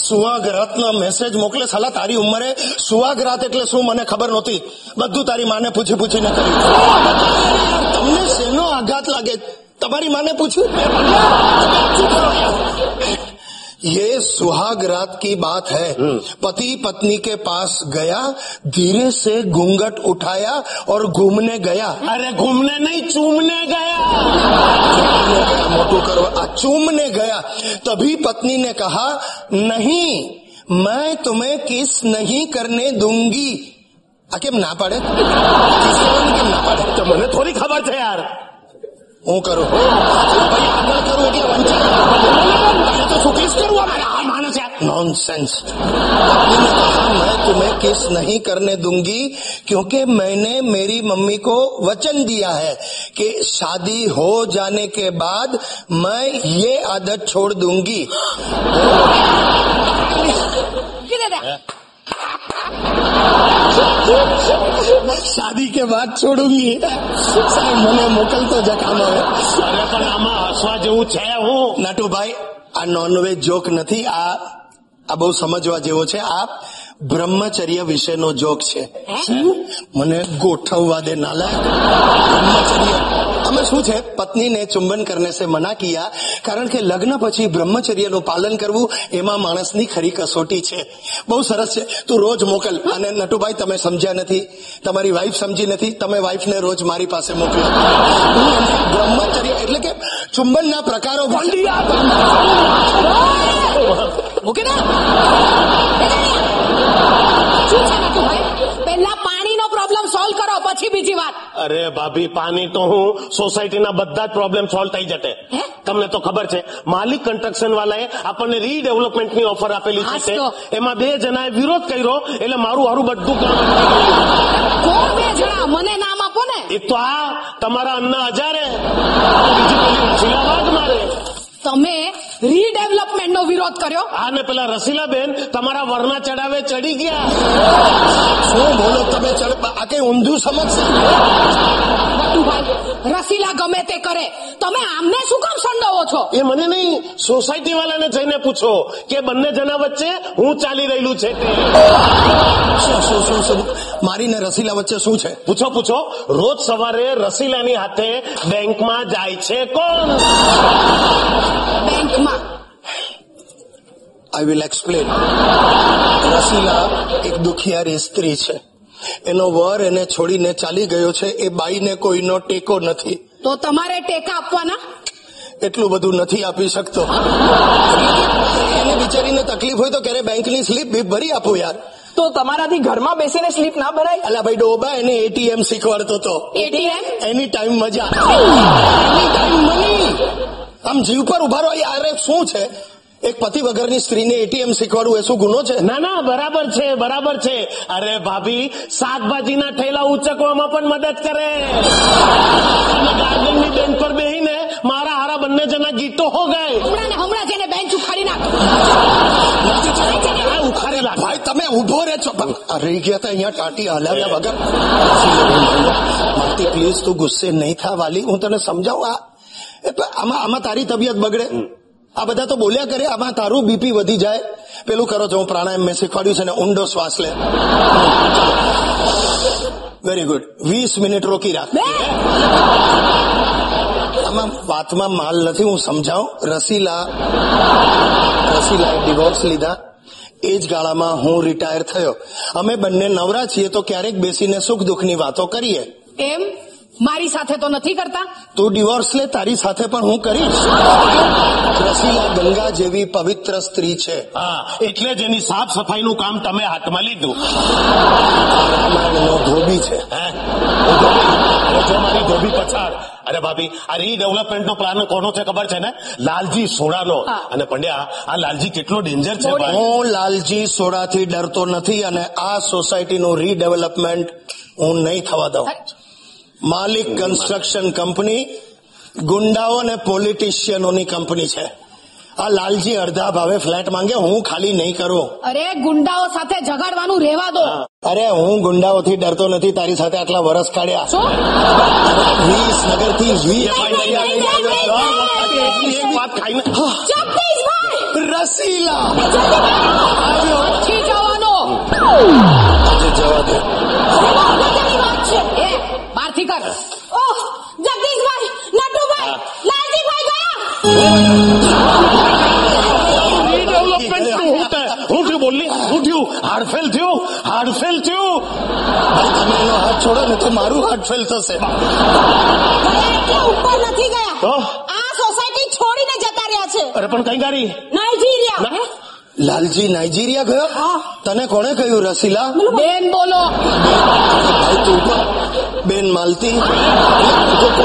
સુહાગ રાતના મેસેજ મોકલે સાલા તારી ઉંમરે સુહાગ રાત એટલે શું મને ખબર નહોતી બધું તારી માને પૂછી પૂછીને કર્યું તમને શેનો આઘાત લાગે तुम्हारी माँ ने पूछू। ये सुहाग रात की बात है। हम्म। पति पत्नी के पास गया धीरे से घूंघट उठाया और घूमने गया। अरे घूमने नहीं चूमने गया। मोटू करवा चूमने गया। तभी पत्नी ने कहा नहीं मैं तुम्हें किस नहीं करने दूँगी। अकेम ना पड़े। ना पड़े। तो मैंने थोड़ी खबर थे यार। હું કરું ભાઈ આગળ કરું એટલે વંચાય તો શું કિસ કરું અરે આ માણસ યાર नॉनसेंस पत्नी ने कहा मैं तुम्हें किस नहीं करने दूंगी क्योंकि मैंने मेरी मम्मी को वचन दिया है कि शादी हो जाने के बाद मैं ये आदत छोड़ दूंगी કીધે શાદી કે વાત છોડુંગી સાહેબ મને મોકલતો જખાનો અરે પણ આમાં હસવા જેવું છે હું નટુભાઈ આ નોનવેજ જોક નથી આ આ બહુ સમજવા જેવો છે આપ બ્રહ્મચર્ય વિશેનો જોક છે. મને ગોઠવવા દે નાલાયક બ્રહ્મચર્ય. અમે શું છે? પત્નીને ચુંબન કરને સે મના કિયા. કારણ કે લગ્ન પછી બ્રહ્મચર્યનું પાલન કરવું એમાં માણસની ખરી કસોટી છે. બહુ સરસ છે. તું રોજ મોકલ. અને નટુભાઈ તમે સમજ્યા નથી. તમારી વાઈફ સમજી નથી. તમે વાઈફને રોજ મારી પાસે મોકલો. બ્રહ્મચર્ય એટલે કે ચુંબનના પ્રકારો મૂકી છે નટુભાઈ પહેલા પાણીનો પ્રોબ્લેમ સોલ્વ કરો પછી બીજી વાત. અરે ભાભી પાણી તો હું સોસાયટીના બધા જ પ્રોબ્લેમ સોલ્વ થઈ જતે તમને તો ખબર છે માલિક કન્સ્ટ્રક્શન વાળાએ આપણને રીડેવલપમેન્ટની ઓફર આપેલી છે. એમાં બે જણાએ વિરોધ કર્યો એટલે મારું હારું બધું કામ કોણ બે જણા? મને નામ આપો ને. એ તો આ તમારા અન્ના હજારે. બીજી પેલી રસીલા મારે તમે રીડેવલપમેન્ટ નો વિરોધ કર્યો. અને ને પેલા રસીલાબેન તમારા વરના ચડાવે ચડી ગયા. શું બોલો તમે આ કઈ ઊંધું સમજશે રસીલા ગમે તે કરે. તમે આમને શું કામ સંડોવો છો? એ મને નહીં સોસાયટી વાળાને જઈને પૂછો કે બંને જણા વચ્ચે હું ચાલી રહેલું છે. તે શું શું શું શું? મારી ને રસીલા વચ્ચે શું છે? પૂછો પૂછો. રોજ સવારે રસીલાની હાથે બેંકમાં જાય છે કોણ? બેંકમાં આઈ વિલ એક્સપ્લેન રસીલા એક દુખિયારી સ્ત્રી છે. એનો વર એને છોડીને ચાલી ગયો છે. એ બાઈને કોઈનો ટેકો નથી. તો તમારે ટેકા આપવાના? એટલું બધું નથી આપી શકતો. એને બિચારીને તકલીફ હોય તો ક્યારે બેંકની સ્લીપ બી ભરી આપો યાર. તો તમારાથી ઘરમાં બેસીને સ્લીપ ના ભરાય? અલા ભાઈ ડોબા એને એટીએમ શીખવાડતો તો. એટીએમ? એની ટાઈમ મજા. Any time money. આમ જીવ પર ઊભા રહો. યાર શું છે? એક પતિ વગરની સ્ત્રીને એટીએમ શીખવાડવું એ શું ગુનો છે? ના ના બરાબર છે બરાબર છે. અરે ભાભી શાકભાજીના ઠેલા ઉચકવામાં પણ મદદ કરે. અને ગાર્ડનની બેન્ચ પર બેહીને મારા હારા બંને જણા ગીતો હો ગાય. હમણાં ને હમણાં જેને બેન્ચ ઉખાડી નાખ. આ ઉખાડે ભાઈ તમે ઊભો રહે છો. રહી ગયા હતા અહીંયા ટાટી હલાવ્યા વગર. પ્લીઝ તું ગુસ્સે નહીં થા વાલી. હું તને સમજાવું આ. એ આમાં આમાં તારી તબિયત બગડે. આ બધા તો બોલ્યા કરે આમાં તારું બીપી વધી જાય. પેલું કરો છો હું પ્રાણાયામ મેં શીખવાડ્યું છે ને ઊંડો શ્વાસ લે. વેરી ગુડ વીસ મિનિટ રોકી રાખ આમાં વાતમાં માલ નથી હું સમજાવું. રસીલા રસીલા ડિવોર્સ લીધા. એ જ ગાળામાં હું રિટાયર થયો. અમે બંને નવરા છીએ તો ક્યારેક બેસીને સુખ દુઃખની વાતો કરીએ. એમ? મારી સાથે તો નથી કરતા? તું ડિવોર્સ લે તારી સાથે પણ હું કરીશ. રસીલા ગંગા જેવી પવિત્ર સ્ત્રી છે. હા એટલે જ એની સાફ સફાઈનું કામ તમે હાથમાં લીધું. ધોબી છે. મારી ધોબી પછાડ. અરે ભાભી આ રીડેવલપમેન્ટ નો પ્લાન કોનો છે ખબર છે ને? લાલજી સોડાનો. અને પંડ્યા આ લાલજી કેટલો ડેન્જર છે હું લાલજી સોડાથી ડરતો નથી અને આ સોસાયટીનું રીડેવલપમેન્ટ હું નહીં થવા દઉં. માલિક કન્સ્ટ્રક્શન કંપની ગુંડાઓ અને પોલિટિશિયનોની કંપની છે. આ લાલજી અડધા ભાવે ફ્લેટ માંગે હું ખાલી નહીં કરું. અરે ગુંડાઓ સાથે જગાડવાનું રહેવા દો. અરે હું ગુંડાઓથી ડરતો નથી તારી સાથે આટલા વરસ કાઢ્યા. વીસ વાત ખાઈને રસીલા. જવા દે અગત્યની વાત છે એ બહારથી કર ઓહ જગદીશભાઈ નટુભાઈ લાલજીભાઈ ગયા રીડેવલપમેન્ટનું હું થયું બોલી હું થયું હાર્ડફેલ થયું તમે એનો હાથ છોડો ને તો મારું હાથ ફેલ થશે ઉપર નથી ગયા તો આ સોસાયટી છોડીને જતા રહ્યા છે અરે પણ કઈ ગાડી નાઇજીરિયા ના. લાલજી નાઇજીરિયા ગયો? હા. તને કોણે કહ્યું રસીલા? બેન બોલો. બેન માલતી.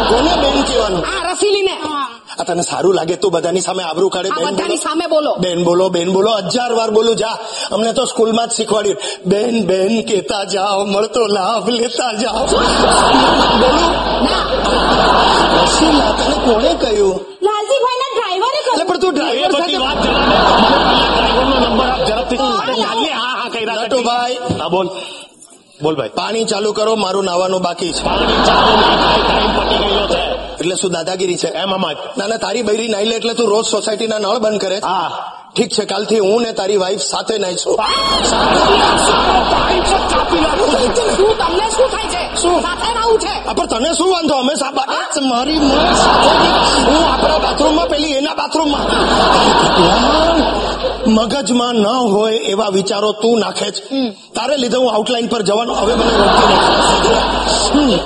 કોને બેન કહેવાનું? આ રસીલીને. આ તને સારું લાગે તું બધાની સામે આબરૂ કાઢે. બેન બધાની સામે બોલો. બેન બોલો બેન બોલો. હજાર વાર બોલું જા. અમને તો સ્કૂલમાં જ શીખવાડ્યું. બેન બેન કેતા જાઓ મળતો લાભ લેતા જાઓ. બોલું. તને કોણે કહ્યું? લાલજીભાઈ ના ડ્રાઈવરે એટલે પણ તું ડ્રાઈવર સાથે વાત જરા ડ્રાઈવરનો નંબર આપ ઝડપથી હા હા રાખ નટુભાઈ. હા બોલ. બોલ ભાઈ. પાણી ચાલુ કરો મારું નાવાનું બાકી છે. પાણી ચાલુ ટાઈમ પતી ગયો છે. એટલે શું દાદાગીરી છે? એમ આમાં જ. ના ના તારી બૈરી નાઈ લે એટલે તું રોજ સોસાયટીના નળ બંધ કરે. હા. ઠીક છે કાલથી હું ને તારી વાઈફ સાથે નાઈશું તમને શું થાય છે? શું? સાથે રહું છે. પણ તને શું વાંધો? અમે મારી હું આપણા બાથરૂમમાં પેલી એના બાથરૂમમાં. મગજમાં ન હોય એવા વિચારો તું નાખે છે. તારે લીધે હું આઉટલાઈન પર જવાનો હવે મને રોકી નહીં.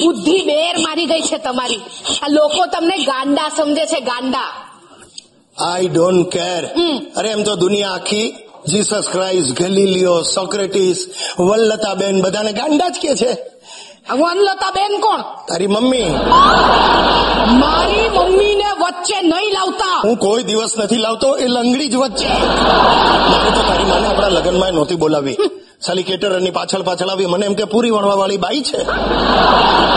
બુદ્ધિ બેર મારી ગઈ છે તમારી. આ લોકો તમને ગાંડા સમજે છે ગાંડા. I don't care. અરે એમ તો દુનિયા આખી જીસસ ક્રાઇસ્ટ ગલીલિયો સોક્રેટિસ વલ્લતાબેન બધાને ગાંડા જ કે છે. વનલતા બેન કોણ? તારી મમ્મી. મારી મમ્મીને વચ્ચે નહીં લાવતા. હું કોઈ દિવસ નથી લાવતો એ લંગડી જ વચ્ચે. તો તારી માને આપણા લગ્નમાં નહોતી બોલાવી. સાલી કેટરની પાછળ પાછળ આવી મને એમ કે પૂરી વણવા વાળી બાઈ છે.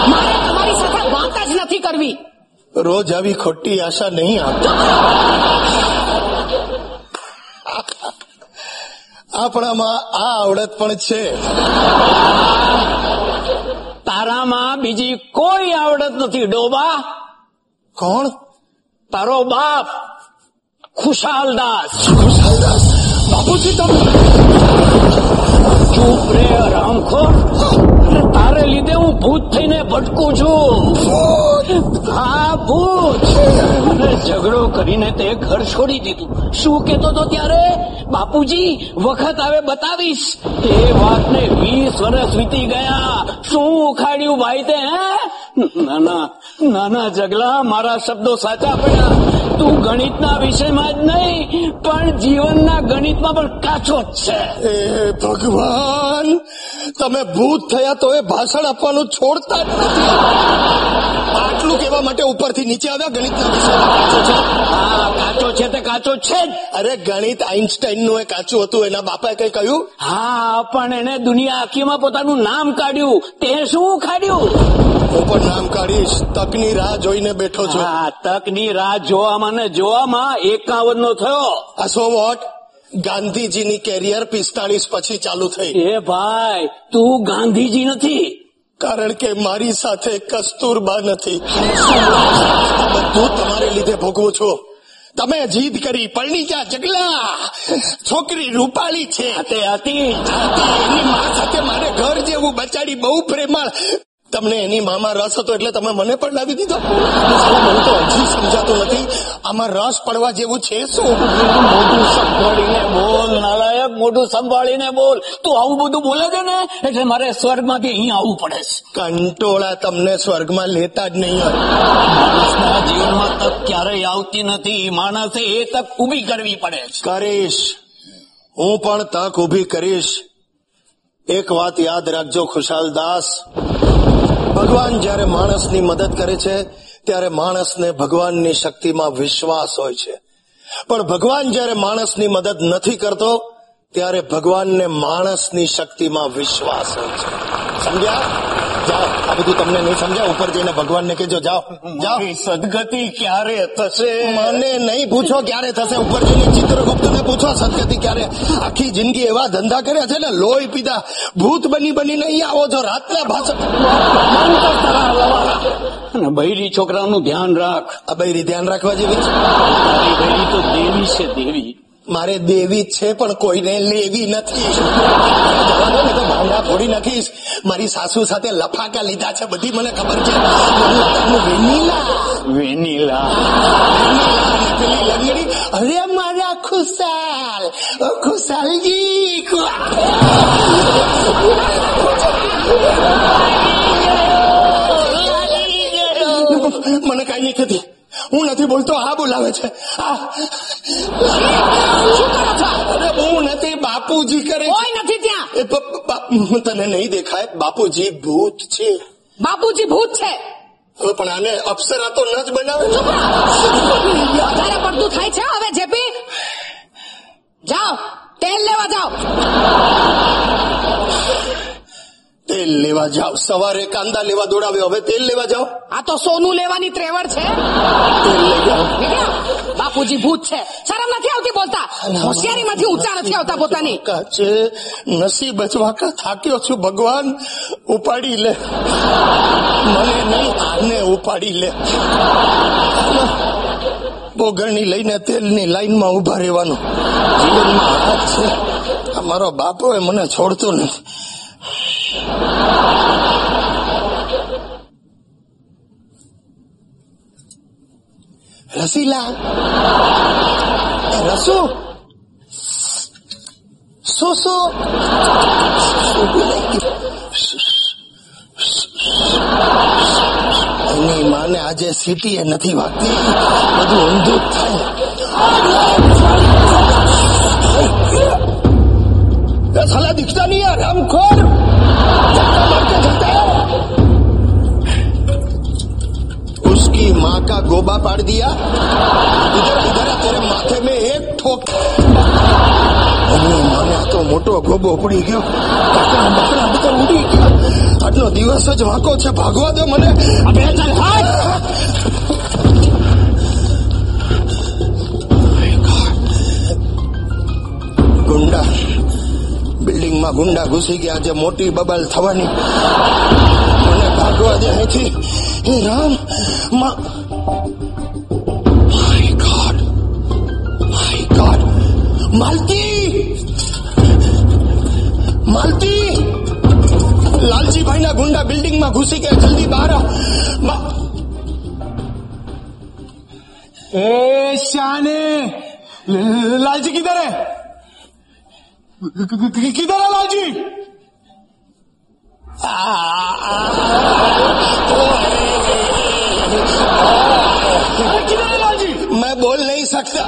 મારે તમારી સાથે વાંકા કરવી. રોજ આવી ખોટી આશા નહીં આપતો આપણામાં આ આવડત પણ છે. તારામાં બીજી કોઈ આવડત નથી ડોબા. કોણ? તારો બાપ ખુશાલદાસ. બાપુજી તમે ચૂપ રે રામખોર તારે લીધે હું ભૂત થઈને ભટકું છું. હા ભૂત. ઝઘડો કરીને તે ઘર છોડી દીધું. શું કેતો તો ત્યારે, બાપુજી, વખત આવે, બતાવીશ. એ વાતને વીસ વર્ષ વીતી ગયા. શું ઉખાડ્યું ભાઈ તે નાના નાના જગલા મારા શબ્દો સાચા પડ્યા. તું ગણિતના વિષયમાં જ નહીં, પણ જીવનના ગણિતમાં પણ કાચો જ છે. એ ભગવાન, તમે ભૂત થયા તો એ ભાષણ આપવાનું છોડતા જ નથી. આટલું કહેવા માટે ઉપરથી નીચે આવ્યા ગણિતના કાચો છે. હા કાચો છે તે કાચો છે જ. અરે ગણિત આઈન્સ્ટાઈનનું એ કાચું હતું એના બાપાએ કઈ કહ્યું? હા પણ એને દુનિયા આખીમાં પોતાનું નામ કાઢ્યું. તે શું ખાડ્યું? હું પણ નામ કાઢીશ. તકની રાહ જોઈને બેઠો છું. હા તકની રાહ જોવામાં ને જોવામાં એકાવન નો થયો. આ સો વોટ? ગાંધીજીની કેરિયર પિસ્તાળીસ પછી ચાલુ થઈ. એ ભાઈ તું ગાંધીજી નથી. કારણ કે મારી સાથે કસ્તુરબા નથી. બધું તમારે લીધે ભોગવું છું. તમે જીદ કરી પરણી ગયા જગલા. છોકરી રૂપાળી છે. તે હતી. એની માં સાથે મારે ઘર જેવું બચાડી બહુ પ્રેમાળ. તમને એની મામાં રસ હતો એટલે તમે મને પણ લાવી દીધો. મને તો હજી સમજાતું નથી. આમાં રસ પડવા જેવું છે શું? મોઢું સંભાળીને બોલ નાલાયક મોઢું સંભાળીને બોલ. તું આવું બધું બોલે છે ને? એટલે મારે સ્વર્ગમાંથી અહીં આવવું પડે છે. કંટોળા તમને સ્વર્ગમાં લેતા જ નહીં હોય. માણસના જીવનમાં તક ક્યારેય આવતી નથી. માણસે એ તક ઊભી કરવી પડે છે. કરીશ. હું પણ તક ઊભી કરીશ. એક વાત યાદ રાખજો ખુશાલ દાસ ભગવાન જ્યારે માણસની મદદ કરે છે, ત્યારે માણસને ભગવાનની શક્તિમાં વિશ્વાસ હોય છે. પણ ભગવાન જ્યારે માણસની મદદ નથી કરતો, ત્યારે ભગવાનને માણસની શક્તિમાં વિશ્વાસ હોય છે. સમજ્યા? જાઓ. આ બધું તમને નહીં સમજ્યા. ઉપર જઈને ભગવાનને કહેજો જાઓ. જાઓ. સદગતિ ક્યારે થશે? મને નહીં પૂછો ક્યારે થશે. ઉપર જઈને ચિત્રગુપ્તને પૂછો સદગતિ ક્યારે? આખી જિંદગી એવા ધંધા કર્યા છે ને લોહી પીધા. ભૂત બની બનીને અહીંયા આવો છો રાતના ભાષણ. બૈરી છોકરાનું ધ્યાન રાખ. આ બૈરી ધ્યાન રાખવા જેવી છે? બૈરી તો દેવી છે દેવી. મારે દેવી છે પણ કોઈને લેવી નથી. તો ભાંડા ફોડી નાખીશ. મારી સાસુ સાથે લફાકા લીધા છે બધી મને ખબર છે. વેનીલા. વેનીલા. લંગડી. અરે મારા ખુશાલ ખુશાલજી મને કઈ નહીં થતી. હું નથી બોલતો આ બોલાવે છે. હું. નથી બાપુજી કરે. કોઈ નથી ત્યાં. તને નહીં દેખાય. બાપુજી ભૂત છે. બાપુજી ભૂત છે. પણ આને અપ્સરા તો ન જ બનાવે. વધારે પડતું થાય છે હવે જેપી. જાઓ. તેલ લેવા જાઓ. તેલ લેવા જાઓ. સવારે કાંદા લેવા દોડાવ્યો. હવે તેલ લેવા જાઓ. આ તો સોનું લેવાની ત્રેવડ છે. બાપુજી ભૂત છે. શરમ નથી આવતી બોલતા? હોશિયારીમાંથી ઊંચા નથી આવતા પોતાની. કાચે નસીબ બચવા કા? થાક્યો છું ભગવાન. ઉપાડી લે. મને નહીં આને ઉપાડી લે. બોગળની લઈને તેલની લાઈનમાં ઊભા રહેવાનું. જીવનમાં હાથ છે. મારો બાપો એ મને છોડતો નથી. Halo Sila. Halo Su. એની માને આજે સિટી એ નથી વાગતી બધું ઊંધું થાય સાલા દીક્ષા નહીં, આ माँ का गोबा पाड़ दिया इधर इधर तेरे माथे में एक ठोक એની માને આ તો મોટો ગોબો પડી ગયો કાકા બકરા બધા ઉડી ગયા આજનો દિવસ જ વાંકો છે ભાગવા દો મને અબે ચાલ હાટ ગુંડા બિલ્ડિંગમાં ગુંડા ઘૂસી ગયા આજે મોટી બબાલ થવાની મને ભાગવા દે અહીંથી હે Ram my god my god Malti Malti Laljibhai ના ગુંડા બિલ્ડિંગમાં ઘૂસી ગયા, જલ્દી બહાર એ શાને લાલજી કિધર હે કિધર હે લાલજી? આ लालजी किधर है लालजी मैं बोल नहीं सकता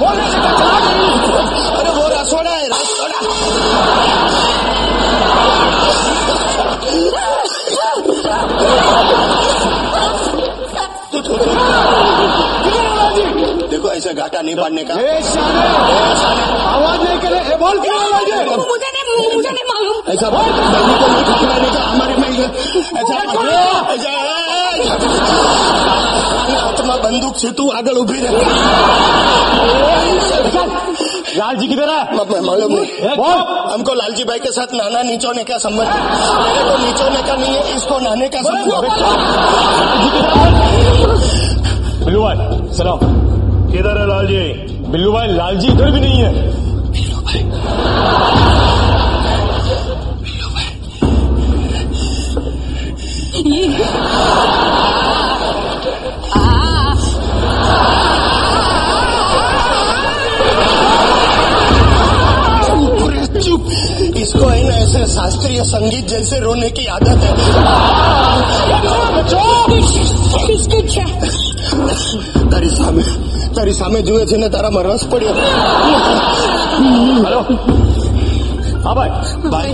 अरे वो रसोड़ा है रसोड़ा देखो ऐसे घाटा नहीं पाड़ने का आवाज़ नहीं करे ए बोल है मुझे नहीं मुझे नहीं मालूम ऐसा नहीं का हमारे में ऐसा ऐसा હાથમાં બંદૂક છે તું આગળ ઉભી રહે लालजी किधर है मैं मालूम नहीं बोल हमको लालजी भाई के साथ नाना नीचोने का संबंध मेरे को नीचोने का नहीं है इसको नहाने का संबंध बिल्लू भाई सलाम किधर है लालजी बिल्लू भाई लालजी इधर भी नहीं है अरे इसको है ना ऐसे शास्त्रीय संगीत जैसे रोने की आदत है બિસ્કિટ છે તારી સામે તારી સામે જુએ છે ને તારામાં રસ પડ્યો हेलो हाँ भाई भाई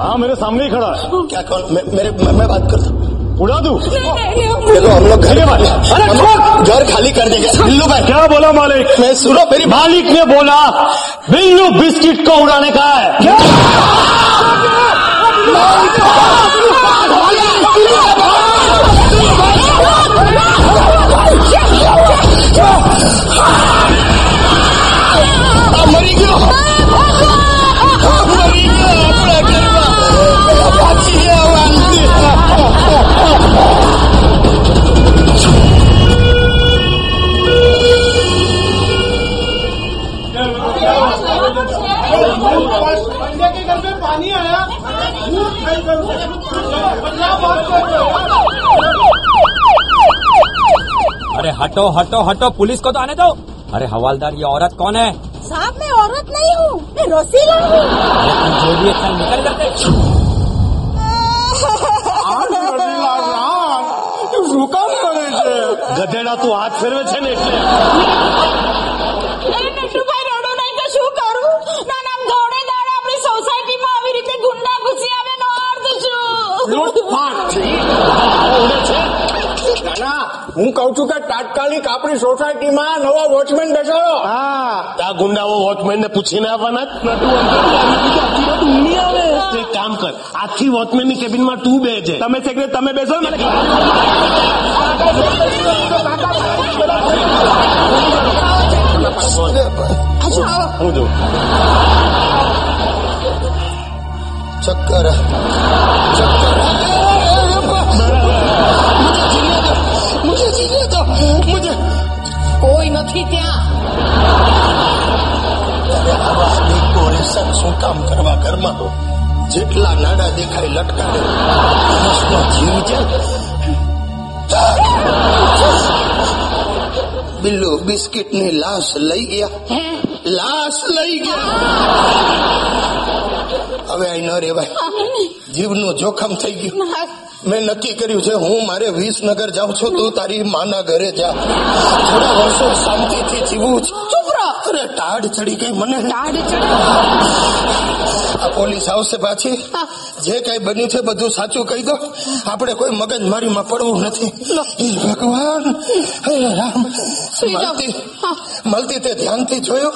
हाँ मेरे सामने ही खड़ा है क्या कौन मैं, मेरे मैं, मैं बात करता हूँ उड़ा दू चलो हम लोग घर घर खाली कर देंगे बिल्लू भाई क्या बोला मालिक मैं सुनो मेरी मालिक ने बोला बिल्लू बिस्किट को उड़ाने का है मरी गयो हटो हटो हटो पुलिस को तो आने दो अरे हवालदार ये औरत कौन है साहब मैं औरत नहीं हूँ मैं रसीला हूँ अरे तुम जो भी है चल निकल करते શું કામ કરે છે ગધેડા તું હાથ ફેરવે છે ને એટલે અરે નટુભાઈ રડો નહીં તો શું કરું ના નામ દોડે દાડે આપણી સોસાયટીમાં આવી રીતે ગુંડા ઘૂસી આવે નો અર્થ શું લૂંટફાટ છે ઓળે છે નાના હું કઉ છું કે તાત્કાલિક આપણી સોસાયટીમાં નવા વોચમેન બેસાડો. હા. આ ગુંડાઓ વોચમેન ને પૂછીને આવવાના? આવી આવે એક કામ કર. આખી વોચમેનની કેબિનમાં તું બેજે તમે સેક્રેટ તમે બેસો ને. હું જોઉં ચક્કર. ચક્કર. નથી ત્યાં અરે આવા દેખો એસા શું કામ કરવા ઘરમાં જેટલા નાડા દેખાય લટકાવે માણસનો જીવ જાય બિલ્લુ બિસ્કિટની લાશ લઈ ગયા લાશ લઈ ગયા હવે અહીં ન રેવાય. જીવનું જોખમ થઈ ગયું. મેં નક્કી કર્યું છે હું મારે વિસનગર જાઉં છું તું તારી માના ઘરે જા. થોડા વર્ષો શાંતિથી જીવવું છે. અરે ટાઢ ચડી ગઈ મને. ટાઢ ચડી આ પોલીસ આવશે પાછી. જે કઈ બન્યું છે બધું સાચું કહી દો. આપણે કોઈ મગજ મારીમાં પડવું નથી. ભગવાન. હે રામ. મળતી તે ધ્યાનથી જોયું.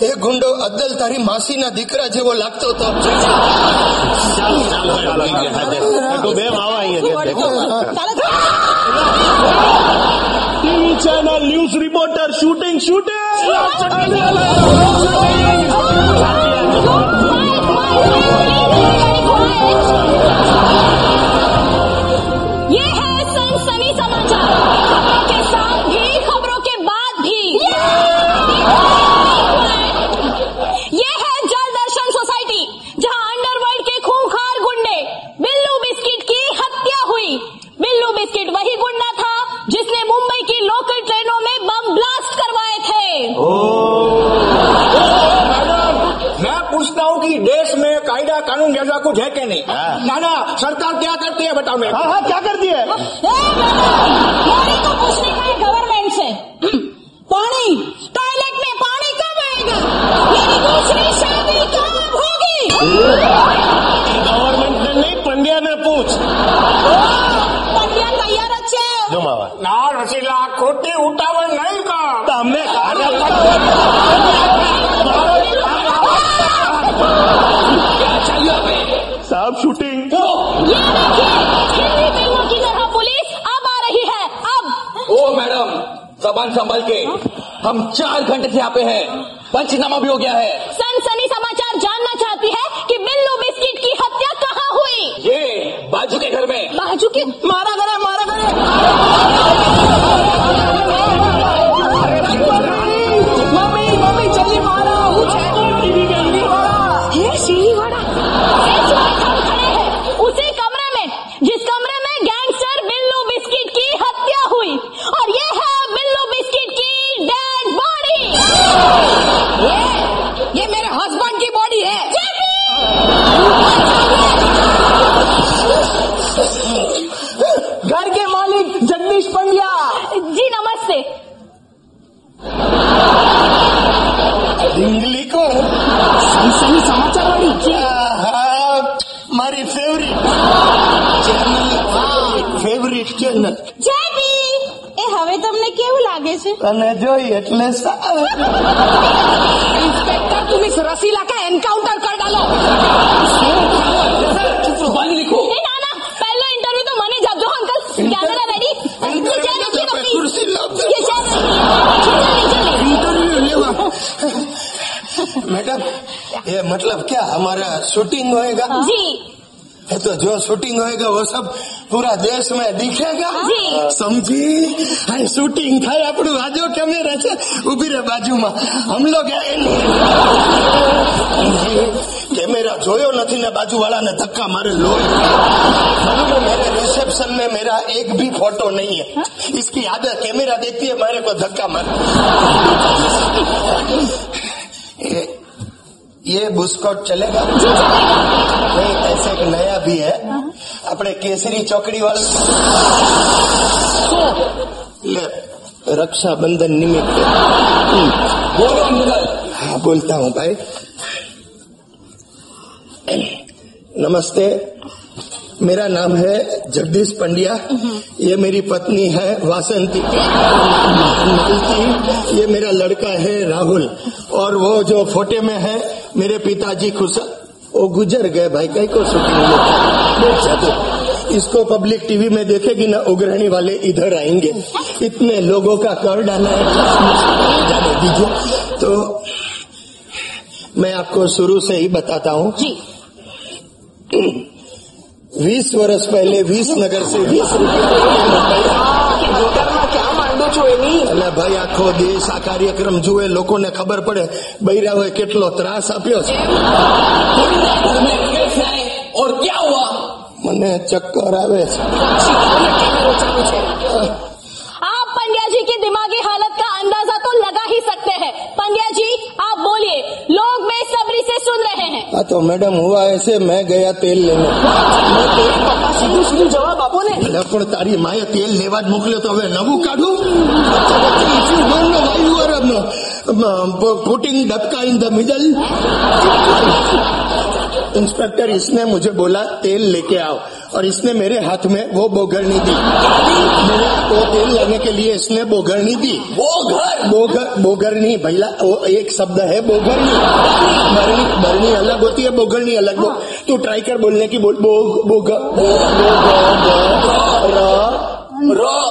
એ ગુંડો અદ્દલ તારી માસીના દીકરા જેવો લાગતો હતો TV channel news reporter shooting shooting मैं पूछता हूँ कि देश में कायदा कानून जैसा कुछ है कि नहीं? हाँ। नाना सरकार क्या करती है बताओ मैं हाँ हाँ क्या करती है? तो पूछने का गवर्नमेंट से। पानी टॉयलेट में पानी कब आएगा? मेरी दूसरी शादी कब होगी? गवर्नमेंट ने नहीं पंडिया में पूछ। पंडिया तैयार अच्छे। ना रसीला खोटी उठावन नहीं का। साहब शूटिंग की तरह पुलिस अब आ रही है अब। ओ मैडम जबान संभल के। हम चार घंटे से यहाँ पे हैं। पंचनामा भी हो गया है। सनसनी समाचार जानना चाहती है कि बिल्लू बिस्किट की हत्या कहाँ हुई? ये बाजू के घर में। बाजू के मारा गया मारा गया। મારી favourite channel favourite channel JB એ હવે તમને કેવું લાગે છે તને જોઈ એટલે સારું. इंस्पेक्टर तुम इस रसीला का एनकाउंटर कर डालो जुबानी लिखो એ ના ના પહેલો ઇન્ટરવ્યુ તો મને જ આપજો અંકલ કેમેરા રેડી ये चेयर रखिए अपनी कुर्सी लाओ। ये चेयर रखिए इंटरव्यू लेवा मैडम ये मतलब क्या हमारा शूटिंग होएगा जी है तो जो शूटिंग होएगा वो सब पूरा देश में दिखेगा जी। समझी हाय शूटिंग થાય આપણું આજો કેમેરા છે ઉભી રે બાજુમાં हम लोग कैमरा જોયો નથી ને બાજુવાળાને ધક્કા મારે લો मालूम है, मेरे रिसेप्शन में मेरा एक भी फोटो नहीं है इसकी आदत कैमरा देखती है मेरे को धक्का मार ये, बुस्कोट चलेगा। नहीं ऐसे एक नया भी है। अपने केसरी चौकड़ी वाले। ले रक्षाबंधन निमित्त। अंकल हाँ बोलता हूँ भाई। नमस्ते। मेरा नाम है जगदीश पंड्या। ये मेरी पत्नी है वासंती। ये मेरा लड़का है राहुल। और वो जो फोटे में है मेरे पिताजी खुश वो गुजर गए भाई कहीं को तू। इसको पब्लिक टीवी में देखेगी ना उग्रणी वाले इधर आएँगे। इतने लोगों का कर डाला है। दीजिए। तो मैं आपको शुरू से ही बताता हूँ। जी। વીસ વર્ષ પહેલે વીસ નગર સે વીસ રૂપિયા. ભાઈ આખો દેશ આ કાર્યક્રમ જુએ લોકોને ખબર પડે બૈરાઓએ કેટલો ત્રાસ આપ્યો છે. મને ચક્કર આવે છે. से सुन रहे हैं हाँ तो मैडम हुआ ऐसे मैं गया तेल लेने પપ્પા સીધું સીધું જવાબ આપો ને એટલે પણ તારી માએ તેલ લેવા જ મોકલ્યો તો હવે નવું કાઢું If you don't know why you are um, um, putting Dabka in the middle Inspector इसने मुझे बोला तेल लेके आओ और इसने मेरे हाथ में वो बोगरनी दी मेरे वो तेल लेने के लिए इसने बोगरनी दी बोगर बोगर बोगरनी भैया वो एक शब्द है बोगरनी बरनी बरनी अलग होती है बोगरनी अलग हो तू ट्राई कर बोलने की बोल बोग बोग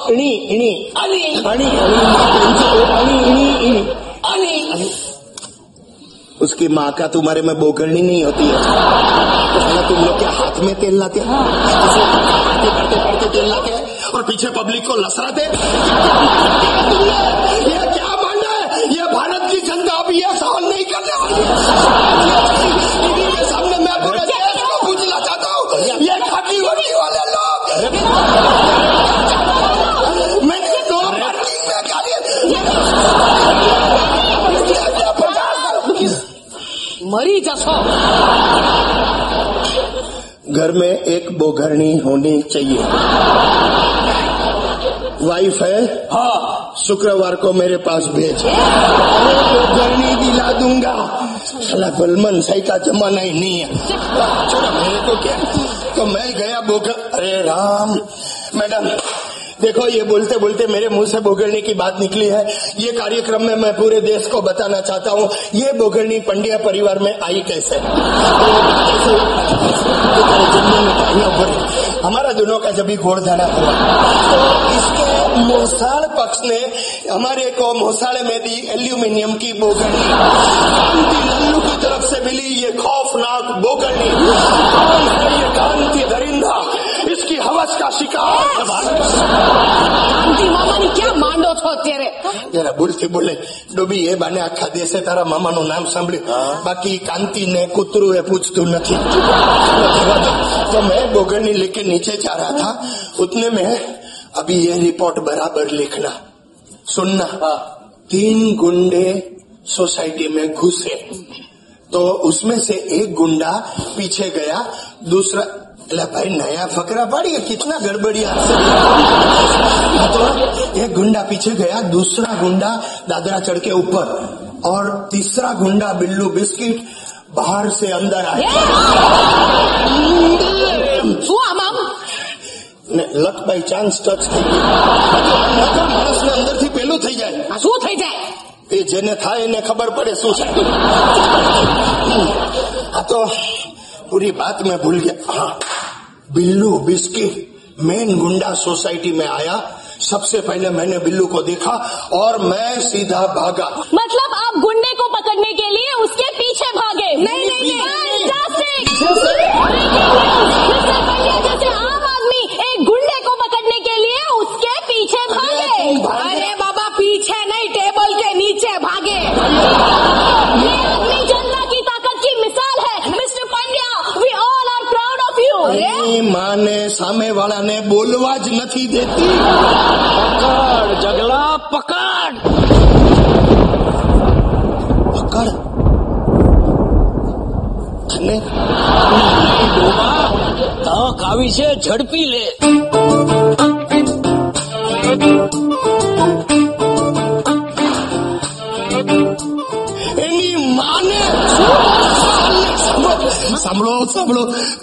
अणी अणी इणी इणी अणी उसकी माँ का तुम्हारे में बोगरनी नहीं होती है। तो तुम लोग के हाथ में तेल लाते हैं। पढ़ते पढ़ते तेल लाते हैं और पीछे पब्लिक को लसरा दे ये क्या मानना है? ये भारत की जनता अभी ये सहन नहीं करने वाली मरी जसो घर में एक बोघरणी होनी चाहिए। वाइफ है? हाँ। शुक्रवार को मेरे पास भेज। बोघरनी दिला दूँगा। साला बलमन सही का जमाना ही नहीं है। चलो मेरे को क्या? तो मैं गया बोघर अरे राम। मैडम देखो, ये बोलते बोलते मेरे मुँह से बोगरनी की बात निकली है। ये कार्यक्रम में मैं पूरे देश को बताना चाहता हूँ, ये बोगरनी पंडिया परिवार में आई कैसे? हमारा दोनों का जब भी घोड़ जाना हुआ तो इसके मोसाल पक्ष ने हमारे को मोसाले में दी एल्यूमिनियम की बोगरनी कांति लल्लू की तरफ़ से मिली ये खौफनाक बोगरनी મામાની ક્યાં માંડો મામાનું નામ સાંભળ્યું. બાકી કાંતિ ને કૂતરું એ પૂછતું નથી. તો મેં બોગરની લેકે નીચે જા રહા થા. ઉતને મેં अभी ये रिपोर्ट बराबर लिखना सुनना हाँ। तीन गुंडे सोसाइटी में घुसे तो उसमें से एक गुंडा पीछे गया अरे भाई नया फकरा पड़ी है कितना गड़बड़िया तो एक गुंडा पीछे गया दूसरा गुंडा दादरा चढ़ के ऊपर और तीसरा गुंडा बिल्लू बिस्किट बाहर से अंदर आया શું આમ આમ ને લક બાય ચાન્સ ટચ થઈ ગયું માણસને અંદરથી પેલું થઈ જાય આ શું થઈ જાય એ જેને થાય એને ખબર પડે શું છે આ તો पूरी बात मैं भूल गया हाँ बिल्लू बिस्किट मेन गुंडा सोसाइटी में आया। सबसे पहले मैंने बिल्लू को देखा और मैं सीधा भागा। मतलब आप गुंडे को पकड़ने के लिए उसके पीछे भागे। नहीं नहीं आम आदमी एक गुंडे को पकड़ने के लिए उसके पीछे भागे। अरे बाबा पीछे नहीं टेबल के नीचे भागे। એની માને સામે વાળાને બોલવા જ નથી દેતી. પકડ, જગલા, પકડ! પકડ. અને તક આવી છે, ઝડપી લે. સાંભળો સાંભળો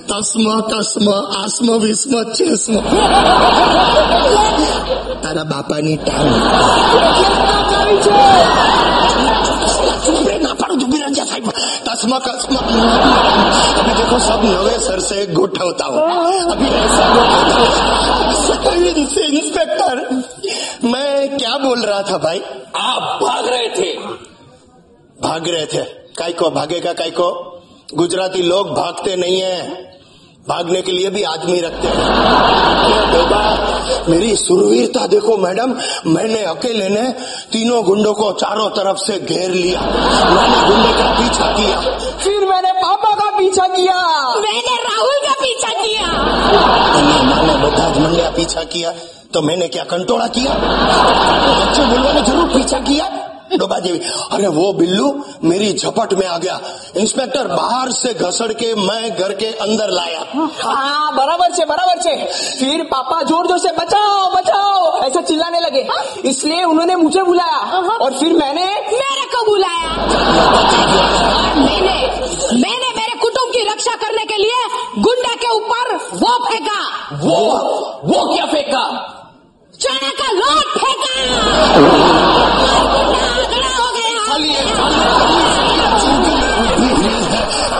તસ્મ તસ્મ આસ્મ વિસ્મ ચેસ્મ તારા બાપાની ટાંગ मैं ना पढ़ू तो मेरा जैसा ही तस्मा कसमा अभी देखो सब नवेसर से गोठवता हूँ अभी ऐसा गोठवता हूँ इंस्पेक्टर मैं क्या बोल रहा था भाई आप भाग रहे थे भाग रहे थे काय को भागेगा काय को गुजराती लोग भागते नहीं है। भागने के लिए भी आदमी रखते हैं। मेरी सुरवीरता देखो मैडम मैंने अकेले ने तीनों गुंडों को चारों तरफ़ से घेर लिया। मैंने गुंडे का पीछा किया। फिर मैंने पापा का पीछा किया। मैंने राहुल का पीछा किया। मैंने बधा मंडिया पीछा किया तो मैंने क्या कंटोड़ा किया? बच्चे बोलवा ने ज़रूर पीछा किया। डोबा देवी। अरे वो बिल्लू मेरी झपट में आ गया। इंस्पेक्टर बाहर से घसड़ के मैं घर के अंदर लाया। हाँ बराबर से बराबर से। फिर पापा ज़ोर ज़ोर से बचाओ बचाओ! ऐसा चिल्लाने लगे। इसलिए उन्होंने मुझे बुलाया। और फिर मैंने मेरे को बुलाया। मैंने मैंने मेरे कुटुंब की रक्षा करने के लिए गुंडे के ऊपर वो फेंका। वो वो क्या फेंका? चने का लोट फेंका। खड़ा हो गया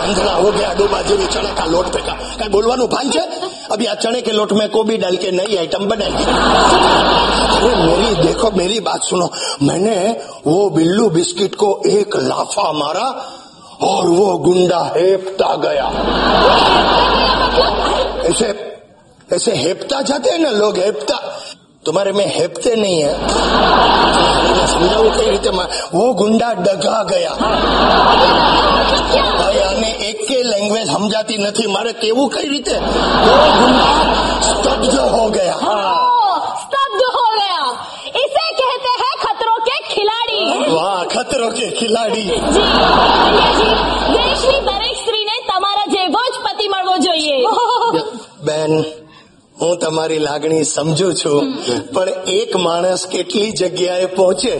आंधळा हो गया डोबा जेवी चने का लोट फेंका કઈ બોલવાનું ભાન છે अभी આ चने के लोट में कोबी डाल के नई आइटम बनाई अरे मेरी देखो मेरी बात सुनो मैंने वो बिल्लू बिस्किट को एक लाफा मारा और वो गुंडा हेपता गया ऐसे ऐसे हेपता जाते हैं ना लोग हेपता तुम्हारे में हेपते नहीं है। समझाऊ कई रीते वो गुंडा डगा ગયા ભાઈ આને એક લેંગ્વેજ સમજાતી નથી મારે કેવું કઈ રીતે वो गुंडा स्तब्ध हो गया। स्तब्ध हो गया। इसे कहते हैं खतरों के खिलाड़ी। वाह खतरों के खिलाड़ी। દેશની દરેક સ્ત્રીને તમારા જેવો જ પતિ મળવો જોઈએ બેન હું તમારી લાગણી સમજુ છું પણ એક માણસ કેટલી જગ્યાએ પહોંચે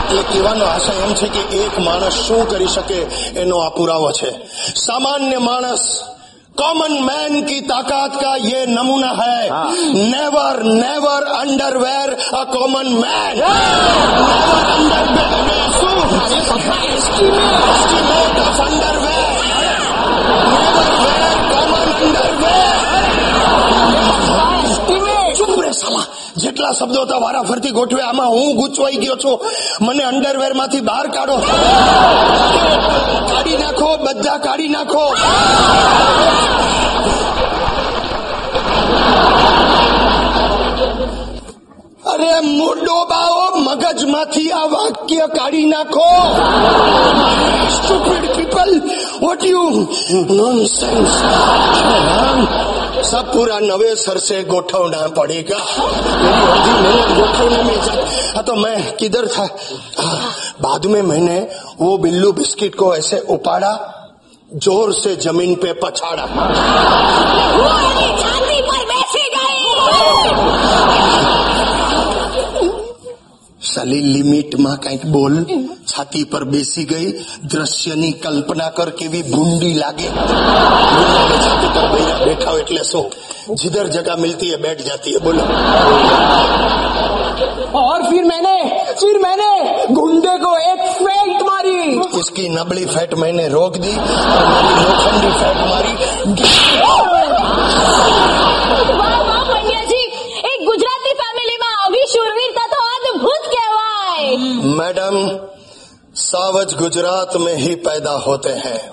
એટલે કહેવાનો આશય એમ છે કે એક માણસ શું કરી શકે એનો આ પુરાવો છે સામાન્ય માણસ कॉमन मैन की ताकत का ये नमूना है never never underwear a common man ચૂપ રે જેટલા શબ્દો હતા વારા ફરતી ગોઠવે, આમાં હું ગૂંચવાઈ ગયો છું. મને અંડરવેરમાંથી બહાર કાઢો. કાઢી નાખો, બધા કાઢી નાખો. અરે મોડો બાઓ, મગજમાંથી આ વાક્ય કાઢી નાખો. Stupid people What you nonsense? सब पूरा नवे सर से गोठवना पड़ेगा में तो मैं किधर था बाद में मैंने वो बिल्लू बिस्किट को ऐसे उपाड़ा ज़ोर से ज़मीन पे पछाड़ा સાલી લિમિટમાં કંઈક બોલ છાતી પર બેસી ગઈ દ્રશ્યની કલ્પના કર કેવી ભૂંડી લાગે ગુંડાને છાતી પર બૈરા બેઠા હોય એટલે શું जिधर जगह मिलती है बैठ जाती है बोलो और फिर मैंने फिर मैंने गुंडे को एक फेंट मारी इसकी नबली फैट मैंने रोक दी और मेरी लोखंडी फैट मारी मैडम सावज गुजरात में ही पैदा होते हैं।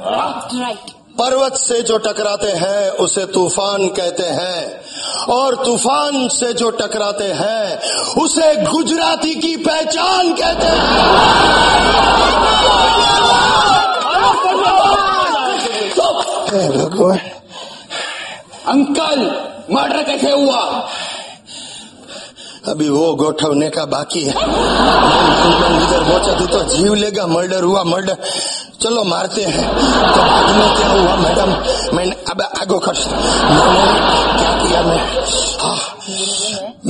पर्वत से जो टकराते हैं उसे तूफ़ान कहते हैं। और तूफ़ान से जो टकराते हैं उसे गुजराती की पहचान कहते हैं तो, भगवान। अंकल मर्डर कैसे हुआ? अभी वो गोठवने का बाकी है इधर पहुंचा तू तो जीव लेगा मर्डर हुआ मर्डर चलो मारते हैं तो बाद में क्या हुआ मैडम मैंने अब आगो खर्च मैंने क्या किया मैं हाँ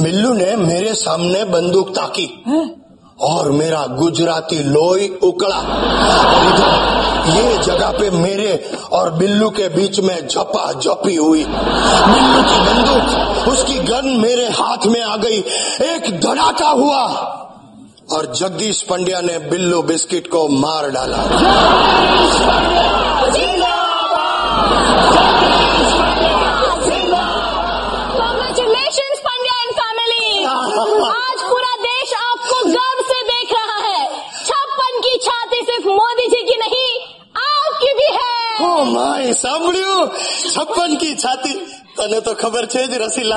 बिल्लू ने मेरे सामने बंदूक ताकी और मेरा गुजराती लोई उकड़ा और इधर ये जगह पे मेरे और बिल्लू के बीच में झपा झपी हुई। बिल्लू की बंदूक, उसकी गन मेरे हाथ में आ गई। एक धड़ाका हुआ। और जगदीश पंड्या ने बिल्लू बिस्किट को मार डाला। ओ माए सांभळ्यो छप्पन की छाती तने तो खबर छे जी रसीला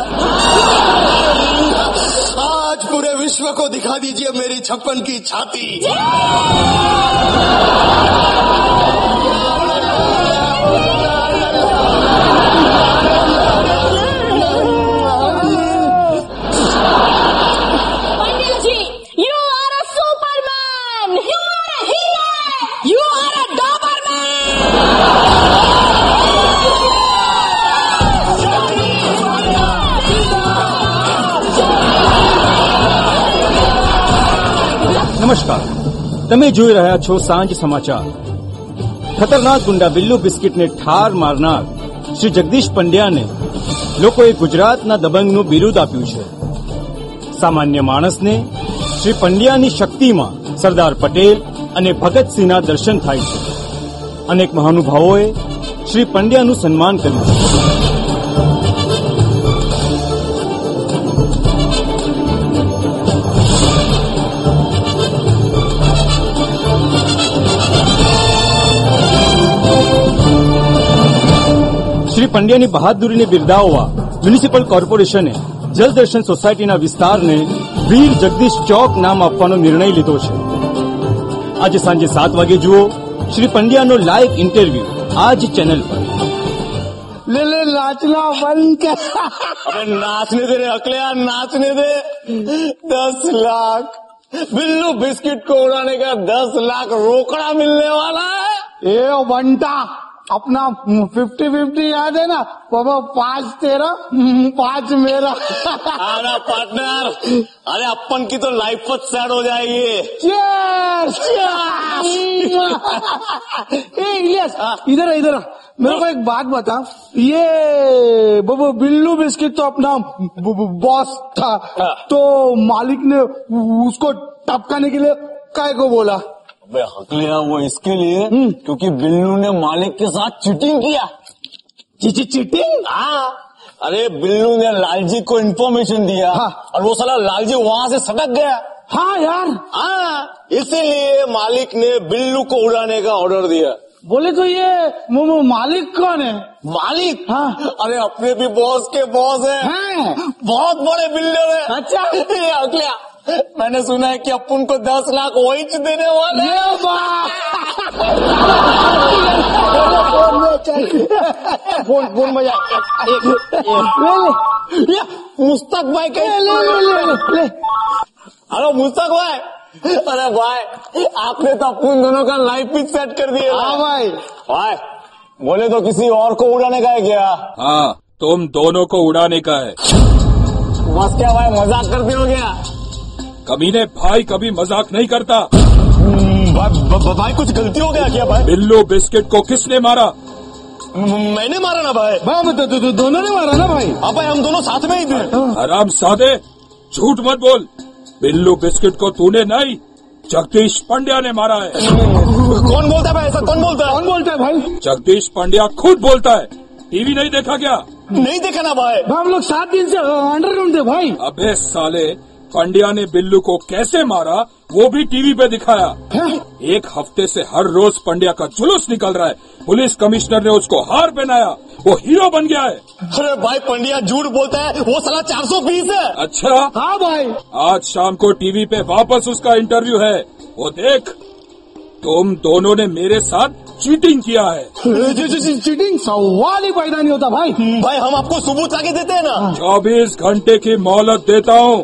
आज पूरे विश्व को दिखा दीजिए मेरी छप्पन की छाती! નમસ્કાર. તમે જોઈ રહ્યા છો સાંજ સમાચાર. ખતરનાક ગુંડા બિલ્લુ બિસ્કિટને ઠાર મારનાર શ્રી જગદીશ પંડ્યાને લોકોએ ગુજરાતના દબંગનું બિરુદ આપ્યું છે. સામાન્ય માણસને શ્રી પંડ્યાની શક્તિમાં સરદાર પટેલ અને ભગતસિંહના દર્શન થાય છે. અનેક મહાનુભાવોએ શ્રી પંડ્યાનું સન્માન કર્યું છે. શ્રી પંડ્યાની બહાદુરીને બિરદાવવા મ્યુનિસિપલ કોર્પોરેશને જલદર્શન સોસાયટીના વિસ્તારને વીર જગદીશ ચોક નામ આપવાનો નિર્ણય લીધો છે આજે સાંજે સાત વાગે જુઓ શ્રી પંડ્યાનો લાઈવ ઇન્ટરવ્યુ આ જ ચેનલ પર ले ले नाचना बंद कर अबे नाचने दे रे अकलिया नाचने दे दस लाख बिल्लू बिस्किट को उड़ाने का दस लाख रोकड़ा मिलने वाला है ए बंटा अपना फिफ्टी फिफ्टी याद है ना? बाबा पाँच तेरा पाँच मेरा। अरे पार्टनर अरे अपन की तो लाइफ सेट हो जाएगी! ए इलियास इधर इधर मेरे को एक बात बता। ये ब- ब- बिल्लू बिस्किट तो अपना बॉस था। तो मालिक ने उसको टपकाने के लिए काय को बोला? अबे हकलिया वो इसके लिए क्योंकि बिल्लू ने मालिक के साथ चीटिंग किया। चीटिंग हाँ। अरे बिल्लू ने लालजी को इन्फॉर्मेशन दिया और वो साला लालजी वहाँ से सटक गया। हाँ यार। हाँ इसीलिए मालिक ने बिल्लू को उड़ाने का ऑर्डर दिया। बोले तो ये मु- मु- मालिक कौन है? मालिक? हाँ। अरे अपने भी बॉस के बॉस है। हैं? बहुत बड़े बिल्डर है। अच्छा। ये अगला मैंने सुना है कि अपन को दस लाख वही देने वाले हैं। ये बात! फ़ोन फ़ोन ले ले मुस्तक भाई के ले ले ले ले ले। हेलो मुस्तक भाई। अरे भाई आपने तो अपन दोनों का लाइफ भी सेट कर दिया। हाँ भाई। भाई बोले तो किसी और को उड़ाने का है क्या? हाँ तुम दोनों को उड़ाने का है। बस क्या भाई मज़ाक करते हो क्या? कमीने भाई कभी मज़ाक नहीं करता। भाई, कुछ गलती हो गया क्या भाई? बिल्लू बिस्किट को किसने मारा? मैंने मारा ना भाई। भाई तो, तो, तो दोनों ने मारा ना भाई? अब भाई हम दोनों साथ में ही थे। आराम सादे झूठ मत बोल। बिल्लू बिस्किट को तूने नहीं जगदीश पंड्या ने मारा है। कौन बोलता है भाई ऐसा कौन बोलता है? कौन बोलता है भाई? जगदीश पंड्या खुद बोलता है। टीवी नहीं देखा क्या? नहीं देखा ना भाई भाई। हम लोग सात दिन से अंडरग्राउंड थे भाई। अबे साले पंड्या ने बिल्लू को कैसे मारा वो भी टीवी पे दिखाया। एक हफ़्ते से हर रोज पंड्या का जुलूस निकल रहा है। पुलिस कमिश्नर ने उसको हार पहनाया। वो हीरो बन गया है। अरे भाई पंडिया झूठ बोलता है वो साला चार सौ बीस है। अच्छा? हाँ भाई। आज शाम को टीवी पे वापस उसका इंटरव्यू है। वो देख तुम दोनों ने मेरे साथ चीटिंग किया है। चीटिंग? सवाल ही पैदा नहीं होता भाई। भाई हम आपको सबूत आगे देते हैं ना। चौबीस घंटे की मोहलत देता हूँ।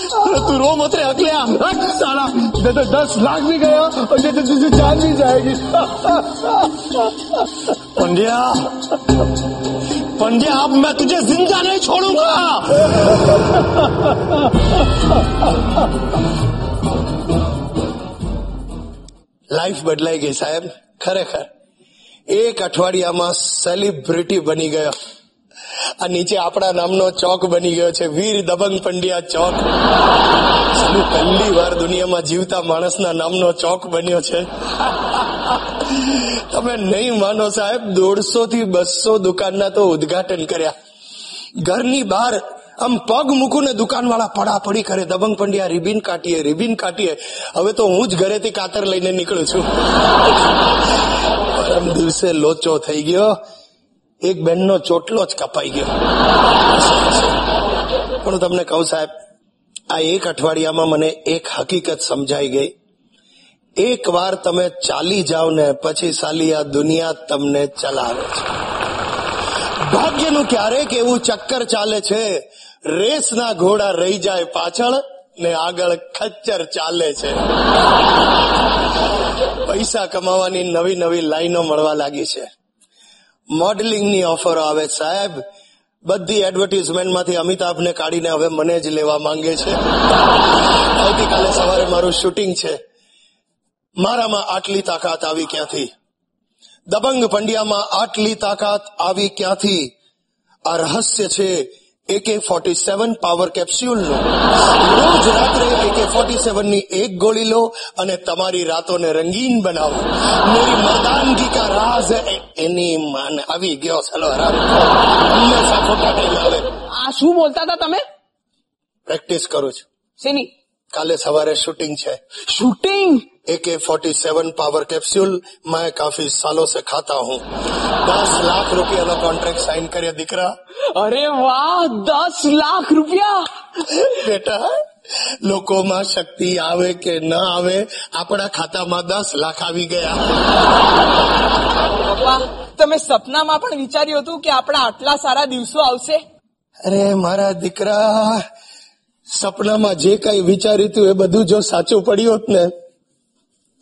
अरे तू रो मत रे अगले हट, साला द- द- दस लाख भी गया और ज- ज- ज- जान भी जाएगी पंड्या पंड्या अब मैं तुझे जिंदा नहीं छोड़ूंगा લાઈફ બદલાઈ ગઈ સાહેબ ખરેખર એક અઠવાડિયામાં સેલિબ્રિટી બની ગયો આ નીચે આપણા નામનો ચોક બની ગયો છે. વીર દબંગ પંડ્યા ચોક. પહેલી વાર દુનિયામાં જીવતા માણસના નામનો ચોક બન્યો છે. તમે નહીં માનો સાહેબ દોઢસો થી બસો દુકાનના તો ઉદઘાટન કર્યા. ઘરની બહાર આમ પગ મૂકું ને દુકાનવાળા પડાપડી કરે. દબંગ પંડ્યા રિબિન કાટીએ રિબિન કાટીએ. હવે તો હું જ ઘરેથી કાતર લઈને નીકળું છું. દિવસે લોચો થઈ ગયો. એક બેનનો ચોટલો જ કપાઈ ગયો. પણ તમને કહું સાહેબ, આ એક અઠવાડિયામાં મને એક હકીકત સમજાઈ ગઈ. એક વાર તમે ચાલી જાઓ ને પછી સાલી આ દુનિયા તમને ચલાવે છે. ભાગ્યનું ક્યારેક એવું ચક્કર ચાલે છે, રેસના ઘોડા રહી જાય પાછળ ને આગળ ખચ્ચર ચાલે છે. પૈસા કમાવાની નવી નવી લાઈનો મળવા લાગી છે. મોડેલિંગની ઓફરો આવે સાહેબ. બધી એડવર્ટીઝમેન્ટમાંથી અમિતાભને કાઢીને હવે મને જ લેવા માંગે છે. આવતીકાલે સવારે મારું શૂટિંગ છે. મારામાં આટલી તાકાત આવી ક્યાંથી? દબંગ પંડ્યામાં આટલી તાકાત આવી ક્યાંથી? આ રહસ્ય છે એકે ફોર્ટી સેવન પાવર કેપ્સ્યુલનો રોજ રાત્રે એકે ફોર્ટી સેવનની એક ગોળી લો અને તમારી રાતોને રંગીન બનાવો. મેરી મર્દાનગી કા રાઝ એની માન આવી ગયો ચલો આ શું બોલતા હતા તમે? પ્રેક્ટિસ કરું છું. શેની? કાલે સવારે શૂટિંગ છે. Shooting AK forty seven power capsule मैं काफी सालों से खाता हूँ दस लाख रुपया कॉन्ट्रैक्ट साइन करे દીકરા અરે વાહ દસ લાખ રૂપિયા બેટા લોકોમાં શક્તિ આવે કે ન આવે આપણા ખાતામાં દસ લાખ આવી ગયા પપ્પા તમે સપનામાં પણ વિચાર્યું હતું કે આપણા આટલા સારા દિવસો આવશે અરે મારા દીકરા સપનામાં જે કઈ વિચાર્યું હતું એ બધું જો સાચું પડ્યું હોત ને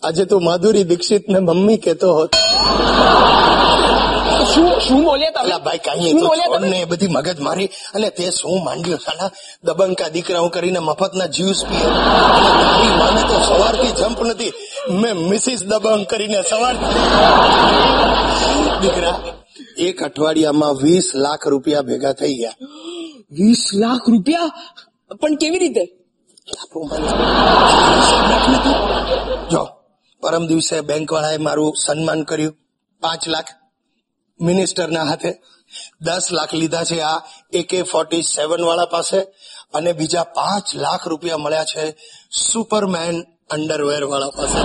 આજે તો માધુરી દીક્ષિત ને મમ્મી કેતો હોત. શું શું બોલ્યા તમે? ભાઈ કઈ શું બોલ્યા તમે? ને એ બધી મગજ મારી અને તે શું માંડ્યું સાલા? દબંકા દીકરાઓ કરીને મફતના જ્યુસ પીએ. તારી માને તો સવારથી જમ્પ નથી. મેં મિસિસ દબંગ કરીને સવાર દીકરા એક અઠવાડિયામાં વીસ લાખ રૂપિયા ભેગા થઈ ગયા. વીસ લાખ રૂપિયા? પણ કેવી રીતે? પરમ દિવસે બેંકવાળાએ મારું સન્માન કર્યું. પાંચ લાખ મિનિસ્ટરના હાથે દસ લાખ લીધા છે આ એકે ફોર્ટી સેવન વાળા પાસે અને બીજા પાંચ લાખ રૂપિયા મળ્યા છે સુપરમેન અંડરવેર વાળા પાસે.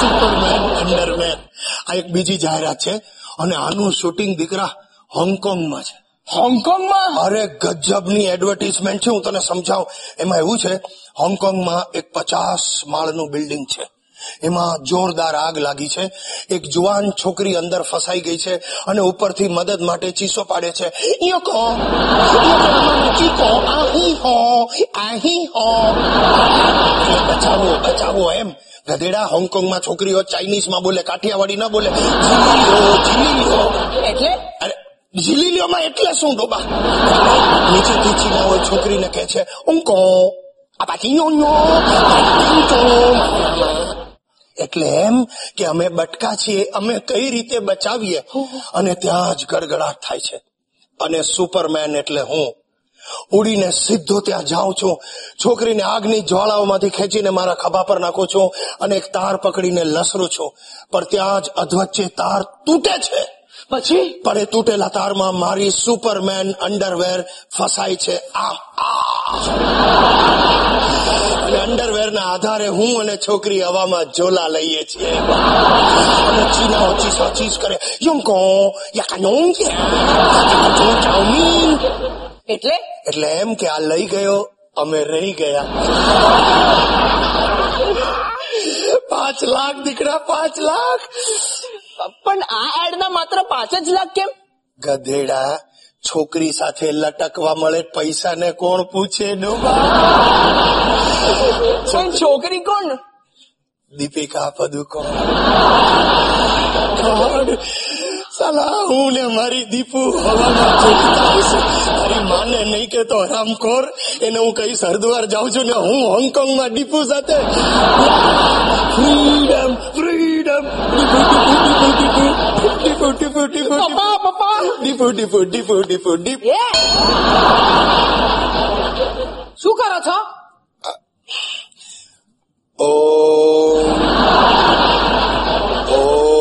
Superman underwear. આ એક બીજી જાહેરાત છે અને આનું શૂટિંગ દીકરા હોંગકોંગમાં છે. હોંગકોંગમાં? અરે ગજબની એડવર્ટીઝમેન્ટ છે હું તને સમજાવું. એમાં એવું છે હોંગકોંગમાં એક પચાસ માળનું બિલ્ડિંગ છે. એમાં જોરદાર આગ લાગી છે. એક જુવાન છોકરી અંદર ફસાઈ ગઈ છે અને ઉપરથી મદદ માટે ચીસો પાડે છે. યો કો ચીકો આહી હો આહી હો. બચાવો બચાવો એમ. ગધેડા હોંગકોંગમાં છોકરીઓ ચાઇનીઝમાં બોલે કાઠિયાવાડી ન બોલે. એટલે? અરે ઝીલીલીઓમાં એટલે શું ડોબા? નીચેથી ચીનાઓ છોકરીને કહે છે ઊંકો આ ઊંચો એટલે એમ કે અમે બટકા છીએ, અમે કઈ રીતે બચાવીએ? અને ત્યાં જ ગડગડાટ થાય છે. અને સુપરમેન એટલે હું. ઉડીને સીધો ત્યાં જાઉં છું. છોકરીને આગની જ્વાળાઓમાંથી ખેંચીને મારા ખભા પર નાખું છું અને એક તાર પકડીને લસરું છું. પણ ત્યાં જ અધવચ્ચે તાર તૂટે છે. પછી પણ એ તૂટેલા તારમાં મારી સુપરમેન અંડરવેર ફસાય છે. આ. અને અંડરવેર ના આધારે હું અને છોકરી હવામાં ઝોલા લઈએ છીએ. અને ચીનાઓ ચીસો ચીસ કરે. યંકો ચાઉમીન એટલે? એટલે એમ કે આ લઈ ગયો અમે રહી ગયા. પાંચ લાખ દીકરા પાંચ લાખ. પણ આ એડના માત્ર પાંચ જ લાખ કેમ? ગધેડા છોકરી સાથે લટકવા મળે પૈસા ને કોણ પૂછે પણ છોકરી કોણ? દીપિકા પદુકોણ. કોણ સાલા હું ને મારી દીપુ મારી માને નહીં કેતો હરામખોર એને હું કહીશ હરદ્વાર જાઉં છું ને હું હોંગકોંગમાં દીપુ સાથે. ફ્રીડમ પપ્પા પપ્પા દીપુ શું કરો છો? ઓ ઓમ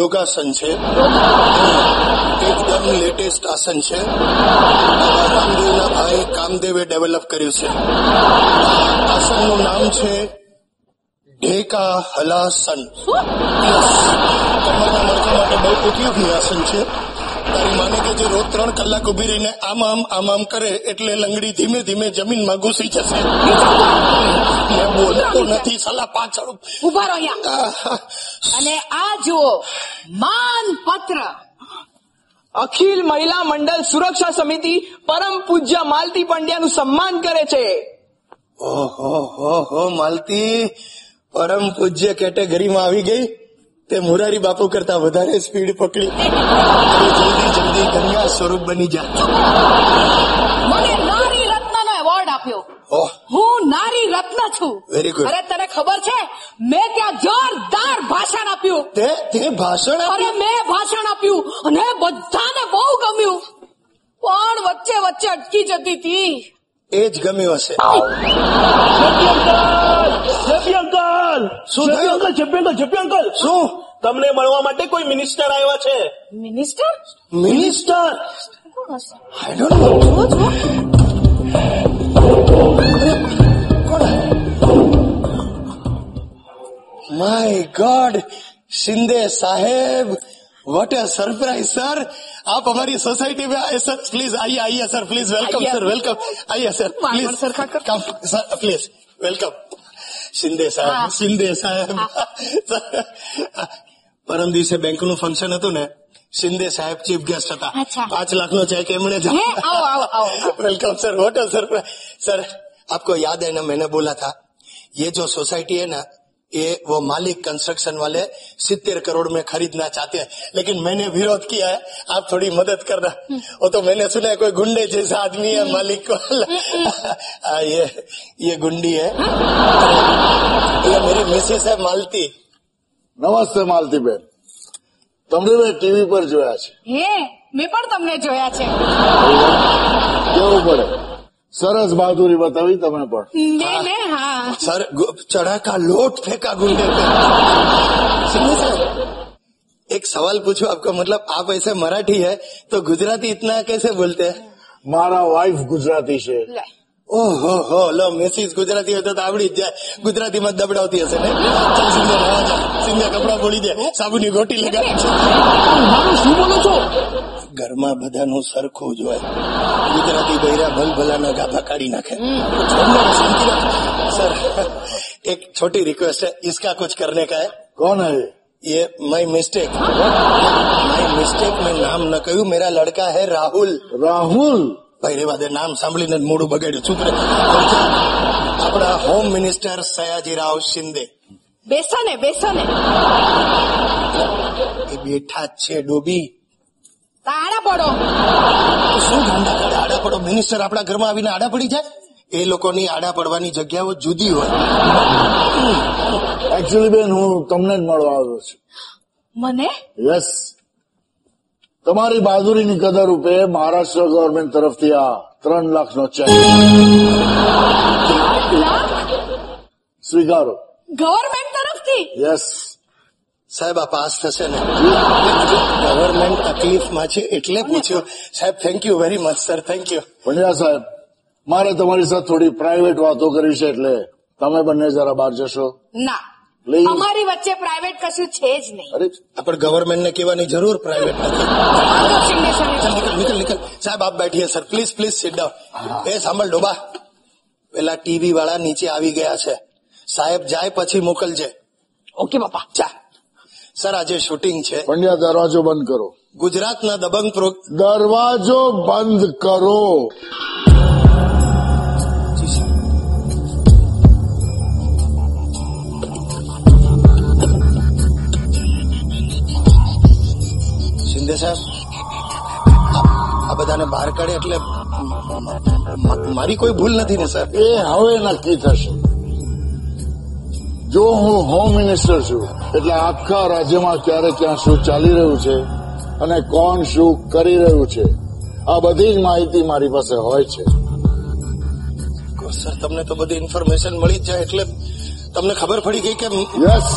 યોગાસન છે. એકદમ લેટેસ્ટ આસન છે. રામદેવના ભાઈ કામદેવે ડેવલપ કર્યું છે. આસનનું નામ છે ઢેકા હલાસન. તમારા માટે બહુ ઉપયોગી આસન છે. માને કે જે રોજ ત્રણ કલાક ઊભી રહીને આમ આમ આમ આમ કરે એટલે લંગડી ધીમે ધીમે જમીનમાં ઘૂસી જશે. મેં બોલતો નથી સલાહ પાછળ ઊભા. રહો અહીંયા. અને આ જુઓ માન પત્ર અખિલ મહિલા મંડળ સુરક્ષા સમિતિ પરમ પૂજ્ય માલતી પંડ્યાનું સન્માન કરે છે. ઓહો હો હો માલતી. પરમ પૂજ્ય કેટેગરીમાં આવી ગઈ. તે મુરારી બાપુ કરતા વધારે સ્પીડ પકડી. જલ્દી જલ્દી કન્યા સ્વરૂપ બની જા. મને નારી રત્નનો એવોર્ડ આપ્યો. ઓહ. હું નારી રત્ન છું. વેરી ગુડ અરે તને ખબર છે? મેં ત્યાં જોરદાર ભાષણ આપ્યું. તે તે ભાષણ અરે મેં ભાષણ આપ્યું અને બધાને બહુ ગમ્યું. પણ વચ્ચે વચ્ચે અટકી જતી હતી. એ જ ગમ્યું હશે. અંકલ શું અંકલ અંકલ શું? તમને મળવા માટે કોઈ મિનિસ્ટર આવ્યા છે? મિનિસ્ટર મિનિસ્ટર આઈ માય ગોડ શિંદે સાહેબ व्हाट अ सरप्राइज सर आप हमारी सोसाइटी में आए सर प्लीज आइए आइए सर प्लीज वेलकम आइए। सर वेलकम आइए सर मार प्लीज मार सर खाकर। Come sir please welcome Shinde સાહેબ હા. શિંદે સાહેબ પરમ દિવસે બેંક નું ફંક્શન હતું ને શિંદે સાહેબ ચીફ ગેસ્ટ હતા અચ્છા. પાંચ લાખ નો ચેક એમણે જ હે? आओ, आओ, आओ, आओ। Welcome sir what a surprise sir आपको याद है ना मैंने बोला था ये जो सोसाइटी है ना ये वो मालिक कंस्ट्रक्शन वाले सितर करोड़ में खरीदना चाहते हैं लेकिन मैंने विरोध किया है आप थोड़ी मदद करना वो तो मैंने सुना है कोई गुंडे जैसा आदमी है मालिक को आ, ये ये गुंडी है ये मेरी मिसेस है मालती નમસ્તે માલતીબેન તમને મેં ટીવી પર જોયા છે હે મેં પણ તમને જોયા છે કેવું પડે સરસ બહાદુરી બતાવી તમે પણ ને ને हाँ सर गु- चढ़ा का लोट फेंका गुंडे पे सुनिए सर एक सवाल पूछो आपको मतलब आप ऐसे मराठी है तो गुजराती इतना कैसे बोलते हैं મારા વાઇફ ગુજરાતી છે લે ઓહો હો લો મેસીસ ગુજરાતી હોય તો તો આવડી જ જાય ગુજરાતીમાં જ દબડાવતી હશે ને ચાલ સિંધે નાવા જા સિંધે કપડા બોલી દે સાબુની ગોટી લગા મારું શું બોલો છો ઘરમાં બધાનું સરખું જ હોય ગુજરાતી બૈરા ભલ ભલાના ગાભા કાઢી નાખે सर एक छोटी रिक्वेस्ट है इसका कुछ करने का है કોણ હે ये माई मिस्टेक माई मिस्टेक में नाम न કહ્યું मेरा लड़का है राहुल રાહુલ ભાઈ રેવા દે નામ સાંભળીને જ મોડું બગાડ્યું ચૂપ રે આપણા હોમ મિનિસ્ટર સયાજીરાવ શિંદે બેસો ને બેસો ને એ બેઠા જ છે ડોબી તાળા પડો. શું ગાંડા કરે? આડા પડો. મિનિસ્ટર આપણા ઘરમાં આવીને આડા પડી જાય? એ લોકોની આડા પડવાની જગ્યાઓ જુદી હોય. એકચ્યુઅલી બેન હું તમને જ મળવા આવ્યો છું. મને? યસ તમારી બહાદુરીની કદર રૂપે મહારાષ્ટ્ર ગવર્મેન્ટ તરફથી આ ત્રણ લાખનો ચેક સ્વીકારો. ગવર્મેન્ટ તરફથી? યસ સાહેબ આ પાસ થશે ને? ગવર્મેન્ટ તકલીફમાં છે એટલે પૂછ્યું. સાહેબ thank you very much sir thank you Pandya સાહેબ મારે તમારી સાથે થોડી પ્રાઇવેટ વાતો કરવી છે એટલે તમે બંને જરા બહાર જશો? ના. Please. અમારી વચ્ચે પ્રાઇવેટ કશું છે જ નહીં. અરે. પણ ગવર્મેન્ટને કહેવાની જરૂર પ્રાઇવેટ નથી. સાહેબ. નિકલ નિકલ નિકલ સાહેબ આપ બેઠીએ sir please please sit down એ સાંભળ ડોબા. પેલા ટીવી વાળા નીચે આવી ગયા છે. સાહેબ જાય પછી મોકલજે. ઓકે બાપા. જા. સર આજે શૂટિંગ છે. પંડ્યા દરવાજો બંધ કરો. ગુજરાતના દબંગ દરવાજો બંધ કરો. શિંદે સાહેબ આ બધાને બહાર કાઢે એટલે મારી કોઈ ભૂલ નથી ને સર? એ હવે નક્કી થશે. જો હું હોમ મિનિસ્ટર છું એટલે આખા રાજ્યમાં ક્યારે ક્યાં શું ચાલી રહ્યું છે અને કોણ શું કરી રહ્યું છે આ બધી જ માહિતી મારી પાસે હોય છે. સર તમને તો બધી ઇન્ફોર્મેશન મળી જ જાય એટલે તમને ખબર પડી ગઈ કે યસ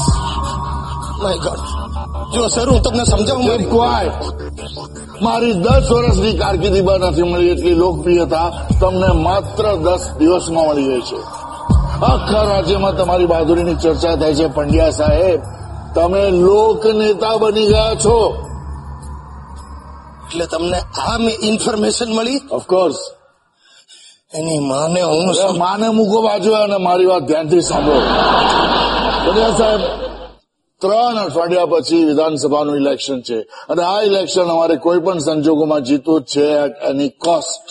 માય ગોડ જો સર હું તમને સમજાવું મારી દસ વર્ષની કારકિર્દીમાં નથી મળી એટલી લોકપ્રિયતા તમને માત્ર દસ દિવસમાં મળી ગઈ છે. આખા રાજ્યમાં તમારી બહાદુરીની ચર્ચા થાય છે પંડ્યા સાહેબ. તમે લોક નેતા બની ગયા છો. એટલે તમને આ ઇન્ફોર્મેશન મળી? ઓફકોર્સ એની માને હું માને મૂકો બાજુ અને મારી વાત ધ્યાનથી સાંભળો. પંડ્યા સાહેબ ત્રણ અઠવાડિયા પછી વિધાનસભાનું ઇલેક્શન છે. અને આ ઇલેક્શન અમારે કોઈ પણ સંજોગોમાં જીતવું જ છે એની કોસ્ટ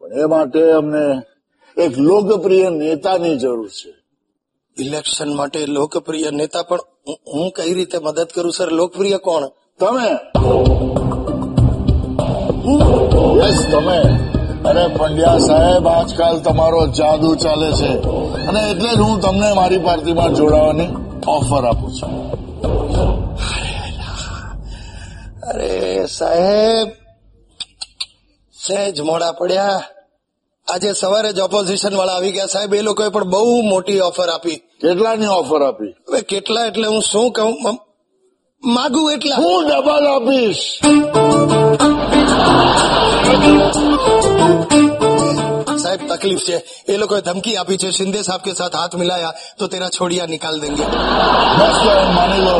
પણ એ માટે અમને એક લોકપ્રિય નેતાની જરૂર છે. ઇલેક્શન માટે લોકપ્રિય નેતા પણ હું- કઈ રીતે મદદ કરું સર? લોકપ્રિય કોણ? તમે. યસ તમે. અરે પંડ્યા સાહેબ આજકાલ તમારો જાદુ ચાલે છે. અને એટલે જ હું તમને મારી પાર્ટીમાં જોડાવાની ઓફર આપું છું. અરે સાહેબ સહેજ મોડા પડ્યા. આજે સવારે જ ઓપોઝિશન વાળા આવી ગયા સાહેબ એ લોકોએ પણ બહુ મોટી ઓફર આપી કેટલાની ઓફર આપી હવે કેટલા એટલે હું શું કહું મ- માગું એટલા હું ડબલ આપીશ साहब तकलीफ છે એ લોકોએ ધમકી આપી છે शिंदे साहब के साथ हाथ मिलाया तो तेरा छोड़िया निकाल देंगे બસ તો એમ માની લો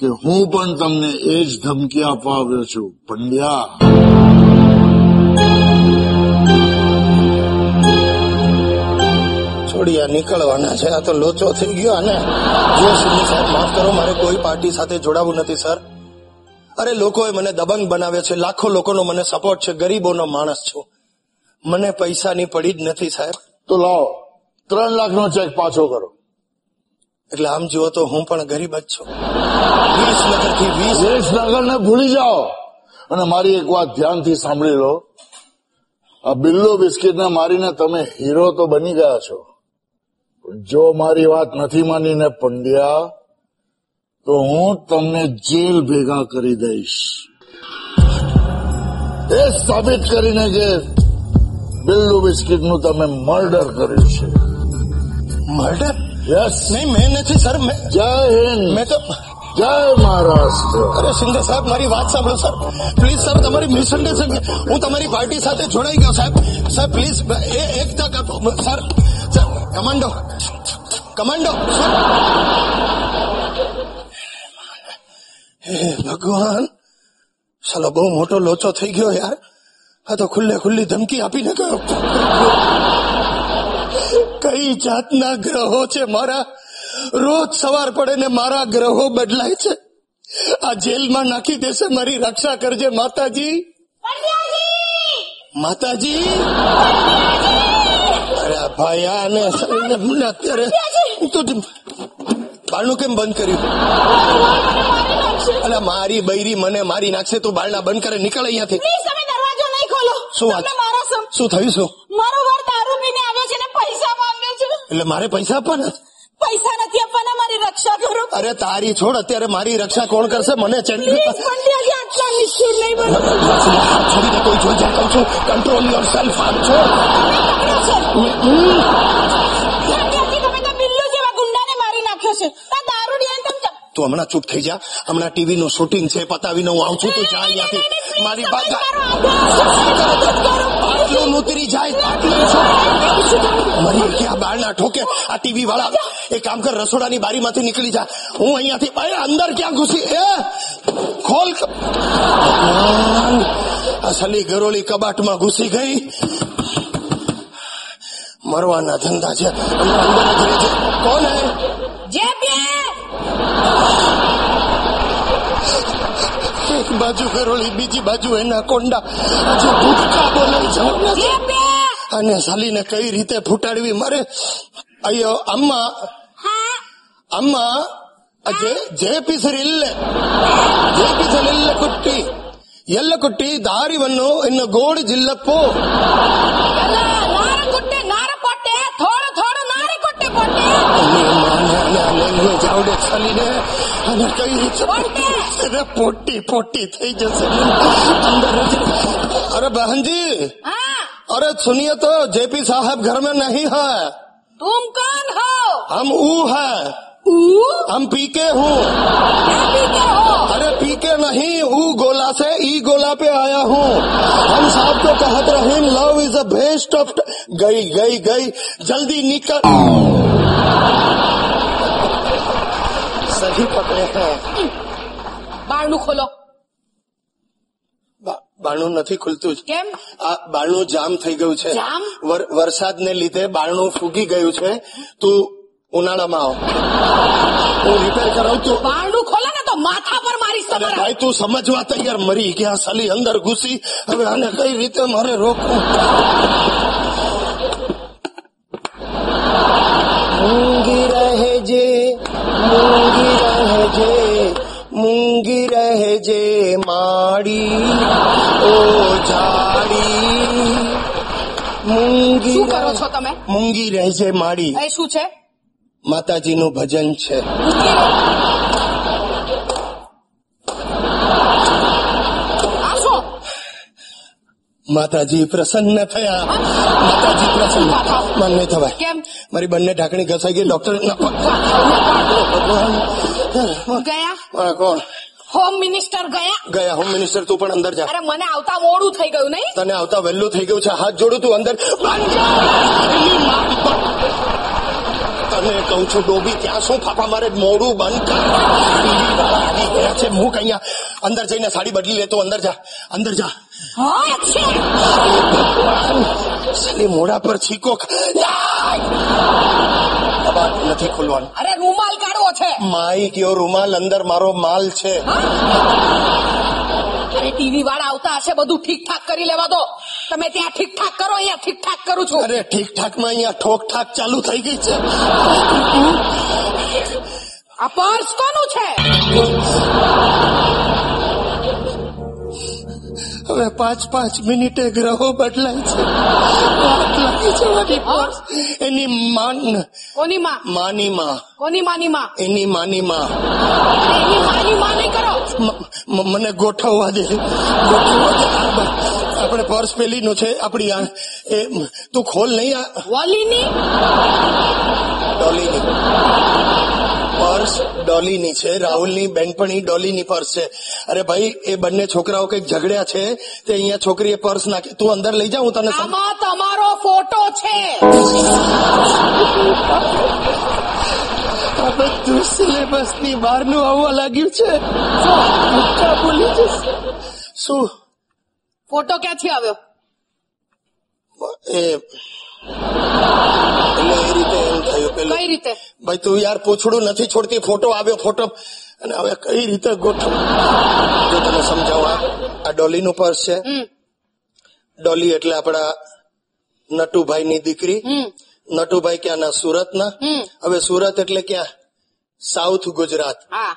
કે હું પણ તમને એ જ ધમકી આપવા આવ્યો છું પંડ્યા છોડિયા નીકળવાના છે. આ તો લોચો થઈ ગયો અને જો શિંદે સાહેબ માફ કરો મારે કોઈ પાર્ટી સાથે જોડાવું નથી સર. અરે લોકોએ મને દબંગ બનાવ્યો છે. લાખો લોકોનો મને સપોર્ટ છે. ગરીબોનો માણસ છું. મને પૈસાની પડી જ નથી સાહેબ. તો લાવો. ત્રણ લાખનો ચેક પાછો કરો. એટલે આમ જુઓ તો હું પણ ગરીબ જ છું. વીસ નગરથી વીસ. વિસનગરને ભૂલી જાઓ. અને મારી એક વાત ધ્યાનથી સાંભળી લો. આ બિલ્લો બિસ્કિટને મારીને તમે હીરો તો બની ગયા છો. જો મારી વાત નથી માનીને પંડ્યા તો હું તમને જેલ ભેગા કરી દઈશ. એ સાબિત કરીને કે બિલ્લુ બિસ્કિટનું તમે મર્ડર કર્યું છે. મર્ડર? યસ નહીં મેં નથી સર મેં જય હિન્દ. મેં તો જય મહારાષ્ટ્ર. અરે શિંદે સાહેબ, મારી વાત સાંભળો સર. પ્લીઝ સર તમારી મિસઅન્ડરસ્ટેન્ડિંગ હું તમારી પાર્ટી સાથે જોડાઈ ગયો સાહેબ. સર પ્લીઝ એ, એક તક આપો. Sir commando. કમાન્ડો હે, ભગવાન. સાલો, બહુ મોટો લોચો થઈ ગયો યાર. આ તો ખુલ્લે ખુલ્લી ધમકી આપીને ગયો. કઈ જાતના ગ્રહો છે મારા? રોજ સવાર પડે ને મારા ગ્રહો બદલાય છે. આ જેલમાં નાખી દેશે મારી રક્ષા કરજે માતાજી. માતાજી. અરે ભાઈ આને મને અત્યારે હું તો બારણું કેમ બંધ કર્યું? અરે મારી બૈરી મને મારી નાખશે તું બારણા બંધ કરે નીકળ અહીંયાથી. શું વાત? શું થયું શું? મારો વર દારૂ પીને આવ્યો છે ને પૈસા માંગે છે. એટલે મારે પૈસા આપવાના પૈસા નથી આપવાના મારી રક્ષા કરો. અરે તારી છોડ અત્યારે મારી રક્ષા કોણ કરશે? મને ચડી આટલા નિષ્ઠુર નહીં બનો કોઈ જોઈ જાય. છું કંટ્રોલ યોર સેલ્ફ આમ છો પંડ્યાજી તમે તો બિલ્લુ જેવા ગુંડાને મારી નાખ્યો છે આ દારૂડિયાને તમે ચ- તું હમણાં ચૂપ થઈ જા. હમણાં ટીવી નું શૂટિંગ છે પતાવીને હું આવું છું તું જા અહીંયાથી. મારી ઉતરી જાય. મરી ગયા બારના ઠોકે આ ટીવી વાળા એ કામ કર રસોડાની બારીમાંથી નીકળી જા. હું અહીંયાથી અંદર ક્યાં ઘૂસી? એ ખોલ ક- ભગવાન, આ સલી ગરોળી કબાટમાં ઘૂસી ગઈ. મરવાના ધંધા છે. કોણ હે? એક બાજુ ગરોળી બીજી બાજુ એના કોંડા આજે ભૂટકા બોલાઈ જવાના છે. જે બે અને સાલીને કઈ રીતે ફૂટાડવી મારે ಅಯ್ಯೋ ಅಮ್ಮ ಅಮ್ಮ ಜೆ ಜೆ ಪಿಸರಿಲ್ಲ ಜೆ ಪಿಸಲಿಲ್ಲ ಕುಟ್ಟಿ ಎಲ್ಲ ಕುಟ್ಟಿ ದಾರಿವನ್ನು ಇನ್ನು ಗೋಡು ಜಿಲ್ಲಪ್ಪು अरे बहन जी। हाँ। अरे सुनिए तो जेपी साहब घर में नहीं है। तुम कौन हो? हम ऊ है। हम पीके हूँ। अरे पीके नहीं ऊ गोला से ई गोला पे आया हूँ। हम साहब को कहत रहे love is a best of गई गई गई। जल्दी निकल। નથી પકડે બારણું ખોલો. બારણું નથી ખુલતું કેમ? આ બારણું જામ થઈ ગયું છે. વરસાદને લીધે બારણું ફૂગી ગયું છે. તું ઉનાળામાં આવ. હું રિપેર કરાવું તું બારણું ખોલે ને તો માથા પર મારી તમારા. ભાઈ તું સમજવા તૈયાર. મરી ગયા સાલી અંદર ઘૂસી. હવે આને કઈ રીતે મારે રોકવું? ઊંઘી રહે જે ઝાડી ઓ ઝાડી મૂંગી શું કરો છો તમે? મૂંગી રહે માડી। એ શું છે? માતાજીનું ભજન છે. માતાજી પ્રસન્ન થયા. માતાજી પ્રસન્ન. મન નહીં થવાય. કેમ? મારી બંને ઢાંકણી ઘસાઈ ગઈ. ડોક્ટર ગયા? કોણ? હોમ મિનિસ્ટર ગયા? ગયા હોમ મિનિસ્ટર તું પણ અંદર જા. અરે મને આવતા મોડું થઈ ગયું નહીં? તને આવતા વહેલું થઈ ગયું છે હાથ જોડું તું અંદર. તને કહું છું ડોબી ત્યાં શું ફાફા મારે? મોડું બંધ કર. આવી ગયા છે મૂક અહીંયા. અંદર જઈને સાડી બદલી લેતો અંદર જા. અંદર જા. સાલી મોડા પર છીકો. નથી ખોલવાનું. અરે રૂમાલ છે. માઈ કયો રૂમાલ અંદર મારો માલ છે. અરે ટીવી વાળા આવતા હશે બધું ઠીક ઠાક કરી લેવા દો. તમે ત્યાં ઠીક ઠાક કરો અહીંયા ઠીક ઠાક કરું છું. અરે ઠીક ઠાકમાં અહીંયા ઠોક ઠાક ચાલુ થઈ ગઈ છે. આ પર્સ કોનું છે? હવે પાંચ પાંચ મિનિટે ગ્રહો બદલાય છે. વાત લાગી એની માન. કોની માં? માની માં. કોની માની માં? એની માની માં. એની માની માં નહીં કરો. મને ગોઠવવા દે. ગોઠવવા દે. આપણે પર્સ પેલી નું છે. આપણી આ એ તું ખોલ નહીં આ. વાલીની? ડોલીની. પર્સ ડોલીની છે રાહુલની બેનપણી ડોલીની પર્સ છે. અરે ભાઈ એ બંને છોકરાઓ કંઈક ઝઘડ્યા છે તે અહીંયા છોકરીએ પર્સ નાખી તું અંદર લઈ જા હું તને તમારો ફોટો છે. આ બધું સિલેબસની બહારનું આવવા લાગ્યું છે ભૂલી જશે શું? ફોટો ક્યાંથી આવ્યો? એ એટલે એ રીતે એમ થયું પેલું કઈ રીતે? ભાઈ તું યાર પૂછડું નથી છોડતી ફોટો આવ્યો ફોટો. અને હવે કઈ રીતે ગોઠવું? જો તને સમજાવું આ- ડોલી ડોલીનું પર્સ છે. ડોલી એટલે આપણા નટુભાઈ ની દીકરી. નટુભાઈ નટુભાઈ ક્યાંના? સુરતના. હવે સુરત એટલે ક્યાં? સાઉથ ગુજરાત.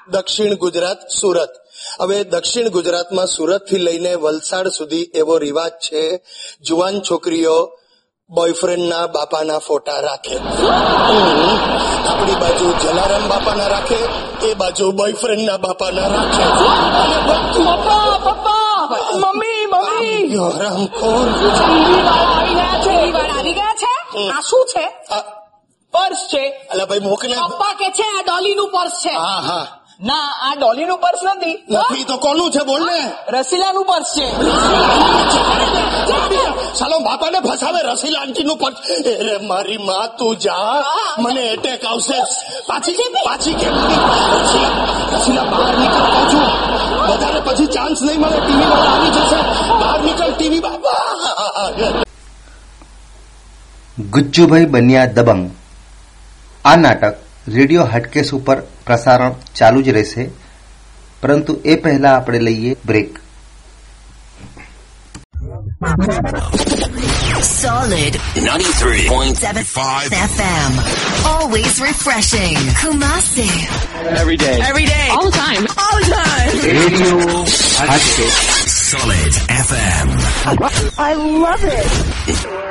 દક્ષિણ ગુજરાત સુરત. હવે દક્ષિણ ગુજરાતમાં સુરતથી લઈને વલસાડ સુધી એવો રિવાજ છે. જુવાન છોકરીઓ બોયફ્રેન્ડના બાપાના ફોટા રાખે. આપણી બાજુ જલારામ બાપાના રાખે એ બાજુ બોયફ્રેન્ડના બાપાના રાખે. પપ્પા પપ્પા મમ્મી મમ્મી. રામ કોણ? આવી ગયા છે? આ શું છે? પર્સ છે. અલા ભાઈ મોકલે પપ્પા કે છે આ ડોલીનું પર્સ છે? હા હા. ના આ ડોલીનું પર્સ નથી. નથી તો કોનું છે બોલ ને. રસીલાનું પર્સ છે. સાલો બાપાને ફસાવે રસીલા આંટી નું પર્સ અરે મારી માં તું જા. મને એટેક આવશે. પાછી પાછી કેમ? રસીલા રસીલા બહાર નીકળ કહું છું. વધારે પછી ચાન્સ નહીં મળે. ટીવી વાળા આવી જશે. બહાર નીકળ ટીવી બાપા ગુજ્જુભાઈ બન્યા દબંગ. આ નાટક રેડિયો હાટકેસ ઉપર પ્રસારણ ચાલુ જ રહેશે પરંતુ એ પહેલા આપણે લઈએ break Solid 93.5 FM. Always refreshing. Kumasi. Every day. Every day. All the time. All the time. Radio Hatkesh Solid FM. I love it.